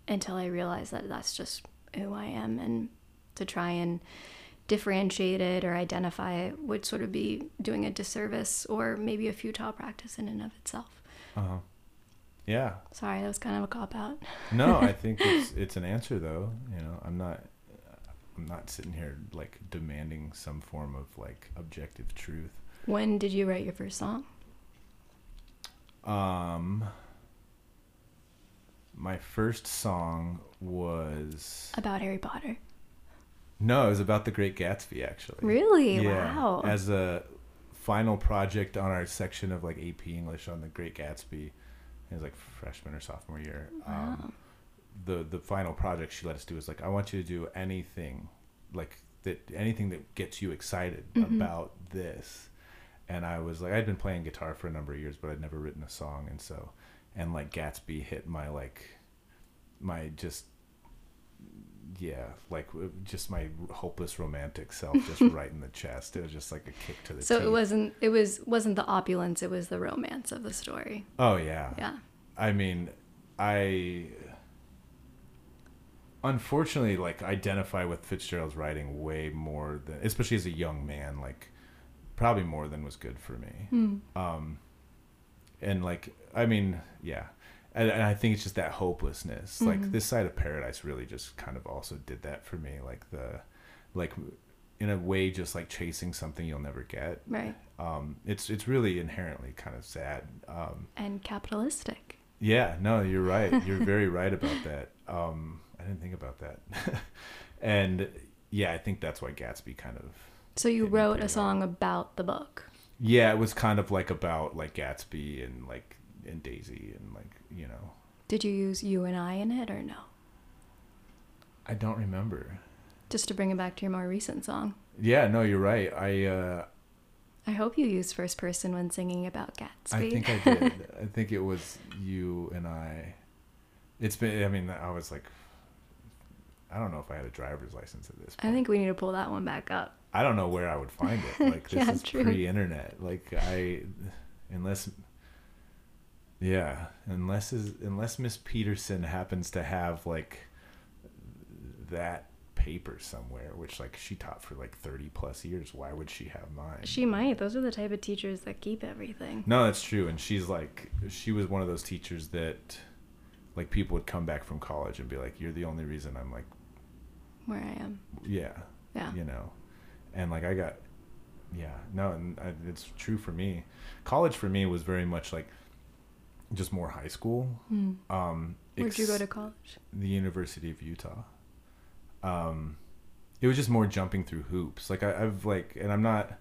until I realize that that's just who I am. And to try and differentiate it or identify it would sort of be doing a disservice or maybe a futile practice in and of itself. Uh-huh. Yeah. Sorry, that was kind of a cop out. No, I [laughs] think it's it's an answer though. You know, I'm not I'm not sitting here like demanding some form of like objective truth. When did you write your first song? Um my first song was About Harry Potter. no, it was about the Great Gatsby actually. Really? Yeah. Wow. As a final project on our section of like AP English on the Great Gatsby. It was like freshman or sophomore year. Wow. Um, the the final project she let us do was like I want you to do anything like that anything that gets you excited Mhm. about this. And I was like I'd been playing guitar for a number of years but I'd never written a song and so and like Gatsby hit my like my just yeah, like just my hopeless romantic self just [laughs] right in the chest. It was just like a kick to the so teeth. it wasn't it was wasn't the opulence, it was the romance of the story. Oh yeah. Yeah. I mean, I unfortunately like identify with Fitzgerald's writing way more than, especially as a young man, like probably more than was good for me. Hmm. Um, and like, I mean, yeah, and, and I think it's just that hopelessness. Like Mhm. this side of paradise really just kind of also did that for me. Like the, like in a way, just like chasing something you'll never get. Right. Um, it's it's really inherently kind of sad. Um, And capitalistic. yeah, no, you're right. [laughs] You're very right about that. Um, I didn't think about that. [laughs] and yeah, I think that's why Gatsby kind of So you wrote a song about the book. yeah, it was kind of like about like Gatsby and like and Daisy and like you know Did you use you and I in it or no? I don't remember. Just to bring it back to your more recent song. Yeah, no, you're right. I uh, I hope you used first person when singing about Gatsby. I think I did. I think it was you and I. It's been. I mean, I was like, I don't know if I had a driver's license at this point. I think we need to pull that one back up. I don't know where I would find it. Like [laughs] this Yeah, is true. pre-internet. Like I, unless, yeah, unless is unless Miss Peterson happens to have like that paper somewhere, which like she taught for like thirty plus years. Why would she have mine? She might. Those are the type of teachers that keep everything. No, that's true. And she's like, she was one of those teachers that, like, people would come back from college and be like, "You're the only reason I'm like, Where I am. yeah, Yeah. you know," and like I got, yeah, no, and I, it's true for me. College for me was very much like, just more high school. Hmm. Um, Where'd you go to college? the University of Utah. Um, it was just more jumping through hoops. Like I, I've like, and I'm not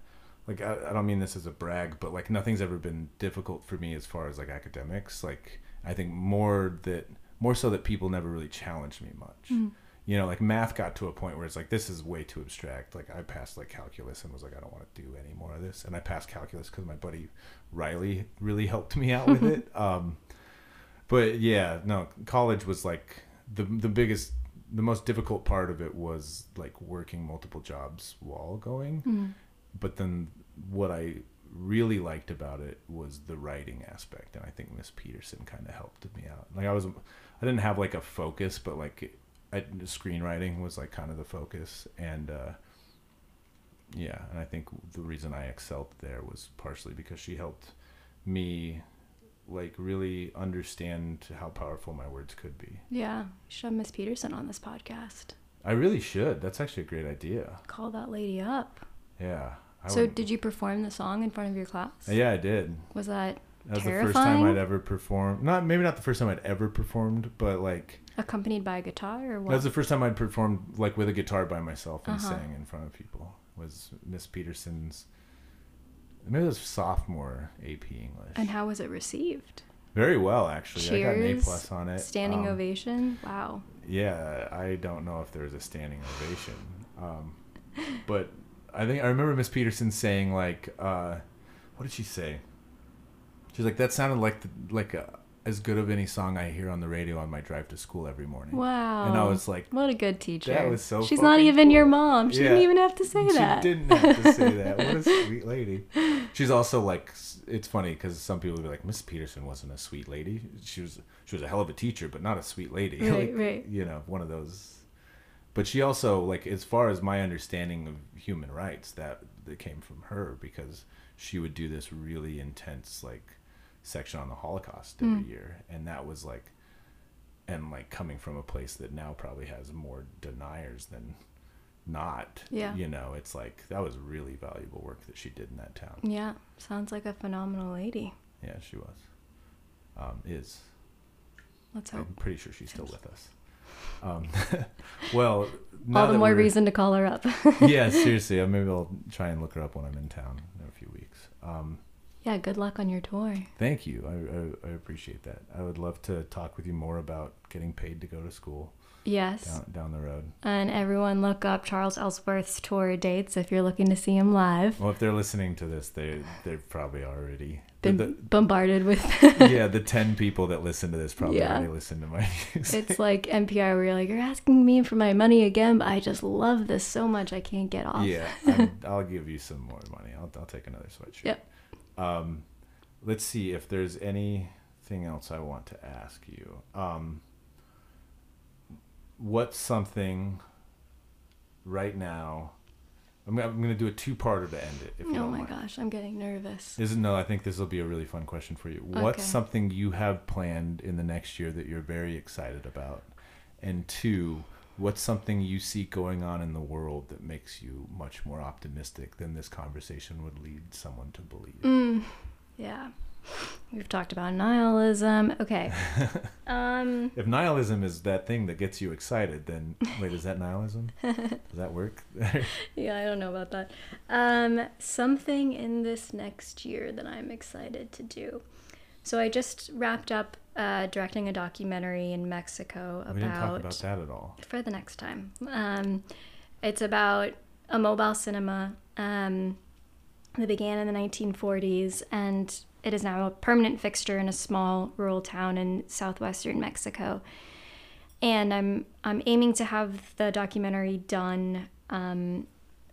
like I, I don't mean this as a brag, but like nothing's ever been difficult for me as far as like academics. Like I think more that more so that people never really challenged me much. Mm. You know, like math got to a point where it's like this is way too abstract. Like I passed like calculus and was like I don't want to do any more of this, and I passed calculus because my buddy Riley really helped me out with it. [laughs] Um, but yeah, no, college was like the the biggest, the most difficult part of it was like working multiple jobs while going. Mm. But then what I really liked about it was the writing aspect, and I think Miss Peterson kind of helped me out. Like I was, I didn't have like a focus, but like I, screenwriting was like kind of the focus, and uh, yeah, and I think the reason I excelled there was partially because she helped me like really understand how powerful my words could be. Yeah. You should have Miss Peterson on this podcast. I really should. That's actually a great idea. Call that lady up. Yeah. I so, would- did you perform the song in front of your class? Yeah, I did. Was that That was the first time I'd ever performed. Not maybe not the first time I'd ever performed, but like accompanied by a guitar or that was the first time I'd performed like with a guitar by myself and Uh-huh. sang in front of people. Was Miss Peterson's maybe it was sophomore AP English. and how was it received? Very well actually. I got an A plus on it. Standing Um, ovation. Wow. Yeah, I don't know if there was a standing ovation. Um, but I think I remember Miss Peterson saying like, uh, what did she say? She's like, that sounded like the, like a, as good of any song I hear on the radio on my drive to school every morning. Wow. And I was like, what a good teacher. That was so She's not even your mom. She Yeah. didn't even have to say she that. She didn't have to say that. What a [laughs] sweet lady. She's also like, it's funny because some people would be like, Miss Peterson wasn't a sweet lady. She was, she was a hell of a teacher, but not a sweet lady. [laughs] Right, like, right. You know, one of those. But she also, like, as far as my understanding of human rights, that that came from her because she would do this really intense, like, section on the Holocaust every Mm. year, and that was like, and like coming from a place that now probably has more deniers than not. Yeah. You know, it's like that was really valuable work that she did in that town. Yeah. Sounds like a phenomenal lady. Yeah, she was. Um, is. Let's hope. I'm pretty sure she's still with us. Um, [laughs] well, All the more reason to call her up. [laughs] yeah, [laughs] seriously. Maybe I'll try and look her up when I'm in town in a few weeks. Um, yeah. Good luck on your tour. thank you. I, I, I appreciate that. I would love to talk with you more about getting paid to go to school Yes. down, down the road. And everyone look up Charles Ellsworth's tour dates if you're looking to see him live. Well, if they're listening to this, they they're probably already Been the, bombarded with. [laughs] yeah the ten [laughs] people that listen to this probably Yeah. already listen to my [laughs] music. it's like NPR where you're like, you're asking me for my money again, but I just love this so much I can't get off. yeah, I'm, I'll give you some more money. I'll I'll take another sweatshirt. Yep. Um, let's see if there's anything else I want to ask you. Um, what's something right now? I'm, I'm going to do a two-parter to end it. If you Oh my mind. gosh, I'm getting nervous. Isn't no? I think this will be a really fun question for you. What's Okay. something you have planned in the next year that you're very excited about? And two, what's something you see going on in the world that makes you much more optimistic than this conversation would lead someone to believe? Mm, yeah. We've talked about nihilism. Okay. [laughs] Um, If nihilism is that thing that gets you excited, then wait, is that nihilism? [laughs] Does that work? [laughs] yeah, I don't know about that. Um, something in this next year that I'm excited to do. So I just wrapped up uh, directing a documentary in Mexico about. We didn't talk about that at all. For the next time. Um, it's about a mobile cinema um, that began in the 1940s and it is now a permanent fixture in a small rural town in southwestern Mexico. And I'm I'm aiming to have the documentary done um,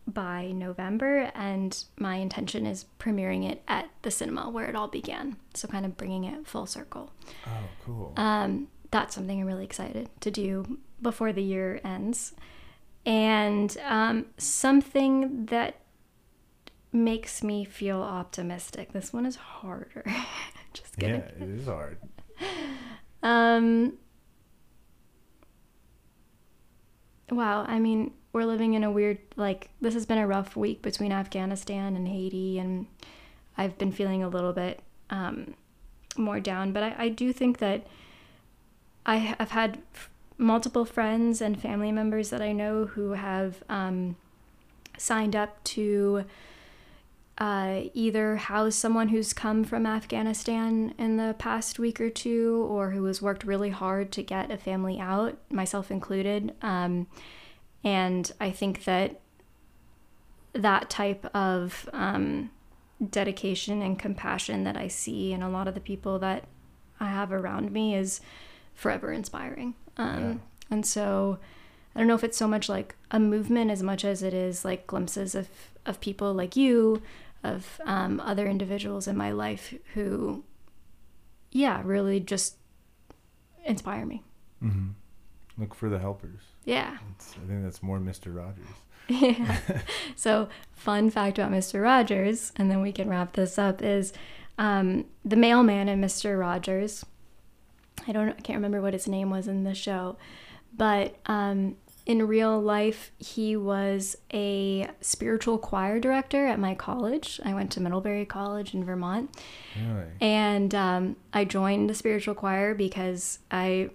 by November, and my intention is premiering it at the cinema where it all began. So kind of bringing it full circle. Oh, cool. Um, that's something I'm really excited to do before the year ends, and um, something that makes me feel optimistic. This one is harder. [laughs] Just kidding. Yeah, it is hard. Um. Wow, I mean, we're living in a weird like this has been a rough week between Afghanistan and Haiti, and I've been feeling a little bit um, more down. But I, I do think that I have had f- multiple friends and family members that I know who have um, signed up to uh, either house someone who's come from Afghanistan in the past week or two, or who has worked really hard to get a family out, myself included. Um, and I think that that type of um, dedication and compassion that I see in a lot of the people that I have around me is forever inspiring. Um, yeah. And so I don't know if it's so much like a movement as much as it is like glimpses of, of people like you, of um, other individuals in my life who, yeah, really just inspire me. Mm-hmm. Look for the helpers. Yeah. It's, I think that's more Mr. Rogers. [laughs] yeah. so, fun fact about Mr. Rogers, and then we can wrap this up, is um, the mailman in Mr. Rogers. I don't I can't remember what his name was in the show, but um, in real life, he was a spiritual choir director at my college. I went to Middlebury College in Vermont. Really? And um, I joined the spiritual choir because I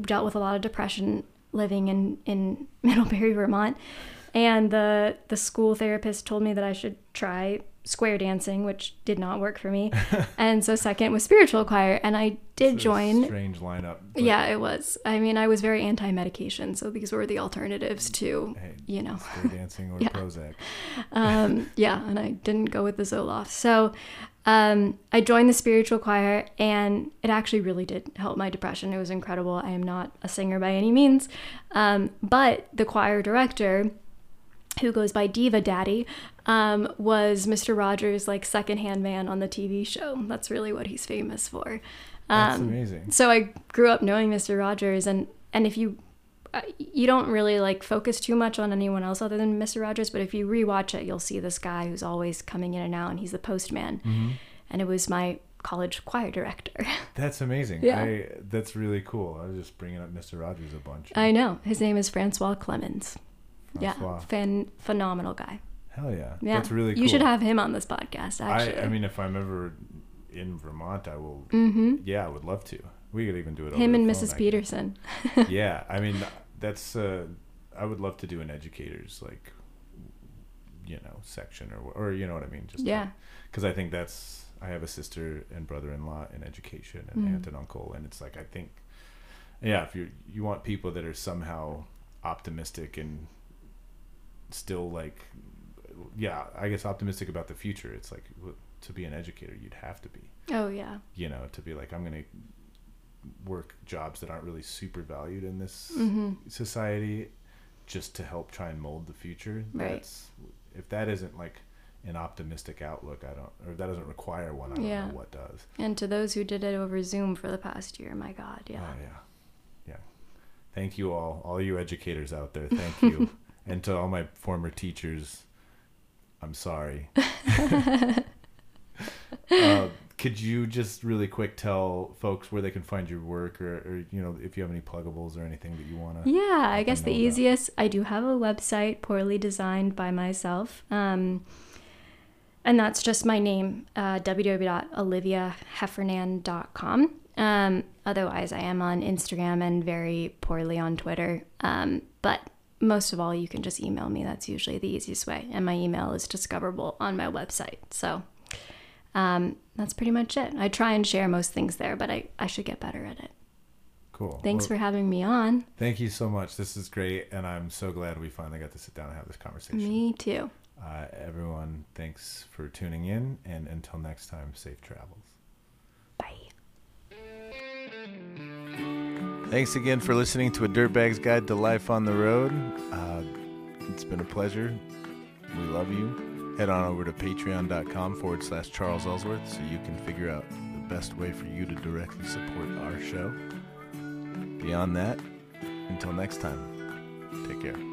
dealt with a lot of depression living in, in [laughs] Middlebury, Vermont. And the, the school therapist told me that I should try square dancing, which did not work for me. [laughs] and so second was spiritual choir, and I did join. strange lineup. Yeah, it was. I mean, I was very anti-medication, so these were the alternatives to, hey, you know, square dancing or [laughs] yeah. Prozac. Um, yeah, and I didn't go with the Zoloft. So um, I joined the spiritual choir, and it actually really did help my depression. It was incredible. I am not a singer by any means, um, but the choir director who goes by Diva Daddy, um, was Mr. Rogers' like secondhand man on the TV show. That's really what he's famous for. Um, That's amazing. So I grew up knowing Mr. Rogers, and and if you you don't really like focus too much on anyone else other than Mr. Rogers, but if you rewatch it, you'll see this guy who's always coming in and out, and he's the postman. Mm-hmm. And it was my college choir director. [laughs] That's amazing. Yeah. I, that's really cool. I was just bringing up Mr. Rogers a bunch. I know. His name is Francois Clemmons. Francois. Yeah, fan, phenomenal guy. Hell yeah. yeah. That's really cool. You should have him on this podcast, actually. I, I mean, if I'm ever in Vermont, I will. Mm-hmm. Yeah, I would love to. We could even do it. Him and Mrs. Peterson. [laughs] yeah, I mean, that's. Uh, I would love to do an educators like, you know, section or or you know what I mean. Just yeah. Because I think that's I have a sister and brother-in-law in education and mm. aunt and uncle, and it's like I think, yeah, if you you want people that are somehow optimistic and still like yeah i guess optimistic about the future it's like to be an educator you'd have to be oh yeah you know to be like i'm gonna work jobs that aren't really super valued in this mm-hmm. society just to help try and mold the future right. that's if that isn't like an optimistic outlook i don't or if that doesn't require one i don't yeah. know what does and to those who did it over zoom for the past year my god yeah oh yeah yeah thank you all all you educators out there thank you [laughs] and to all my former teachers, I'm sorry. [laughs] [laughs] uh, could you just really quick tell folks where they can find your work or, or you know if you have any pluggables or anything that you want to yeah i guess the easiest i do have a website poorly designed by myself um, and that's just my name uh, www.oliviaheffernan.com um, otherwise i am on instagram and very poorly on twitter um, but most of all, you can just email me. That's usually the easiest way. And my email is discoverable on my website. So um, that's pretty much it. I try and share most things there, but I, I should get better at it. Cool. Thanks Well, for having me on. Thank you so much. This is great, and I'm so glad we finally got to sit down and have this conversation. Me too. Uh, everyone, thanks for tuning in, and until next time, safe travels. Bye. Thanks again for listening to a Dirtbag's Guide to Life on the Road. Uh, it's been a pleasure. We love you. Head on over to patreon.com forward slash Charles Ellsworth so you can figure out the best way for you to directly support our show. Beyond that, until next time, take care.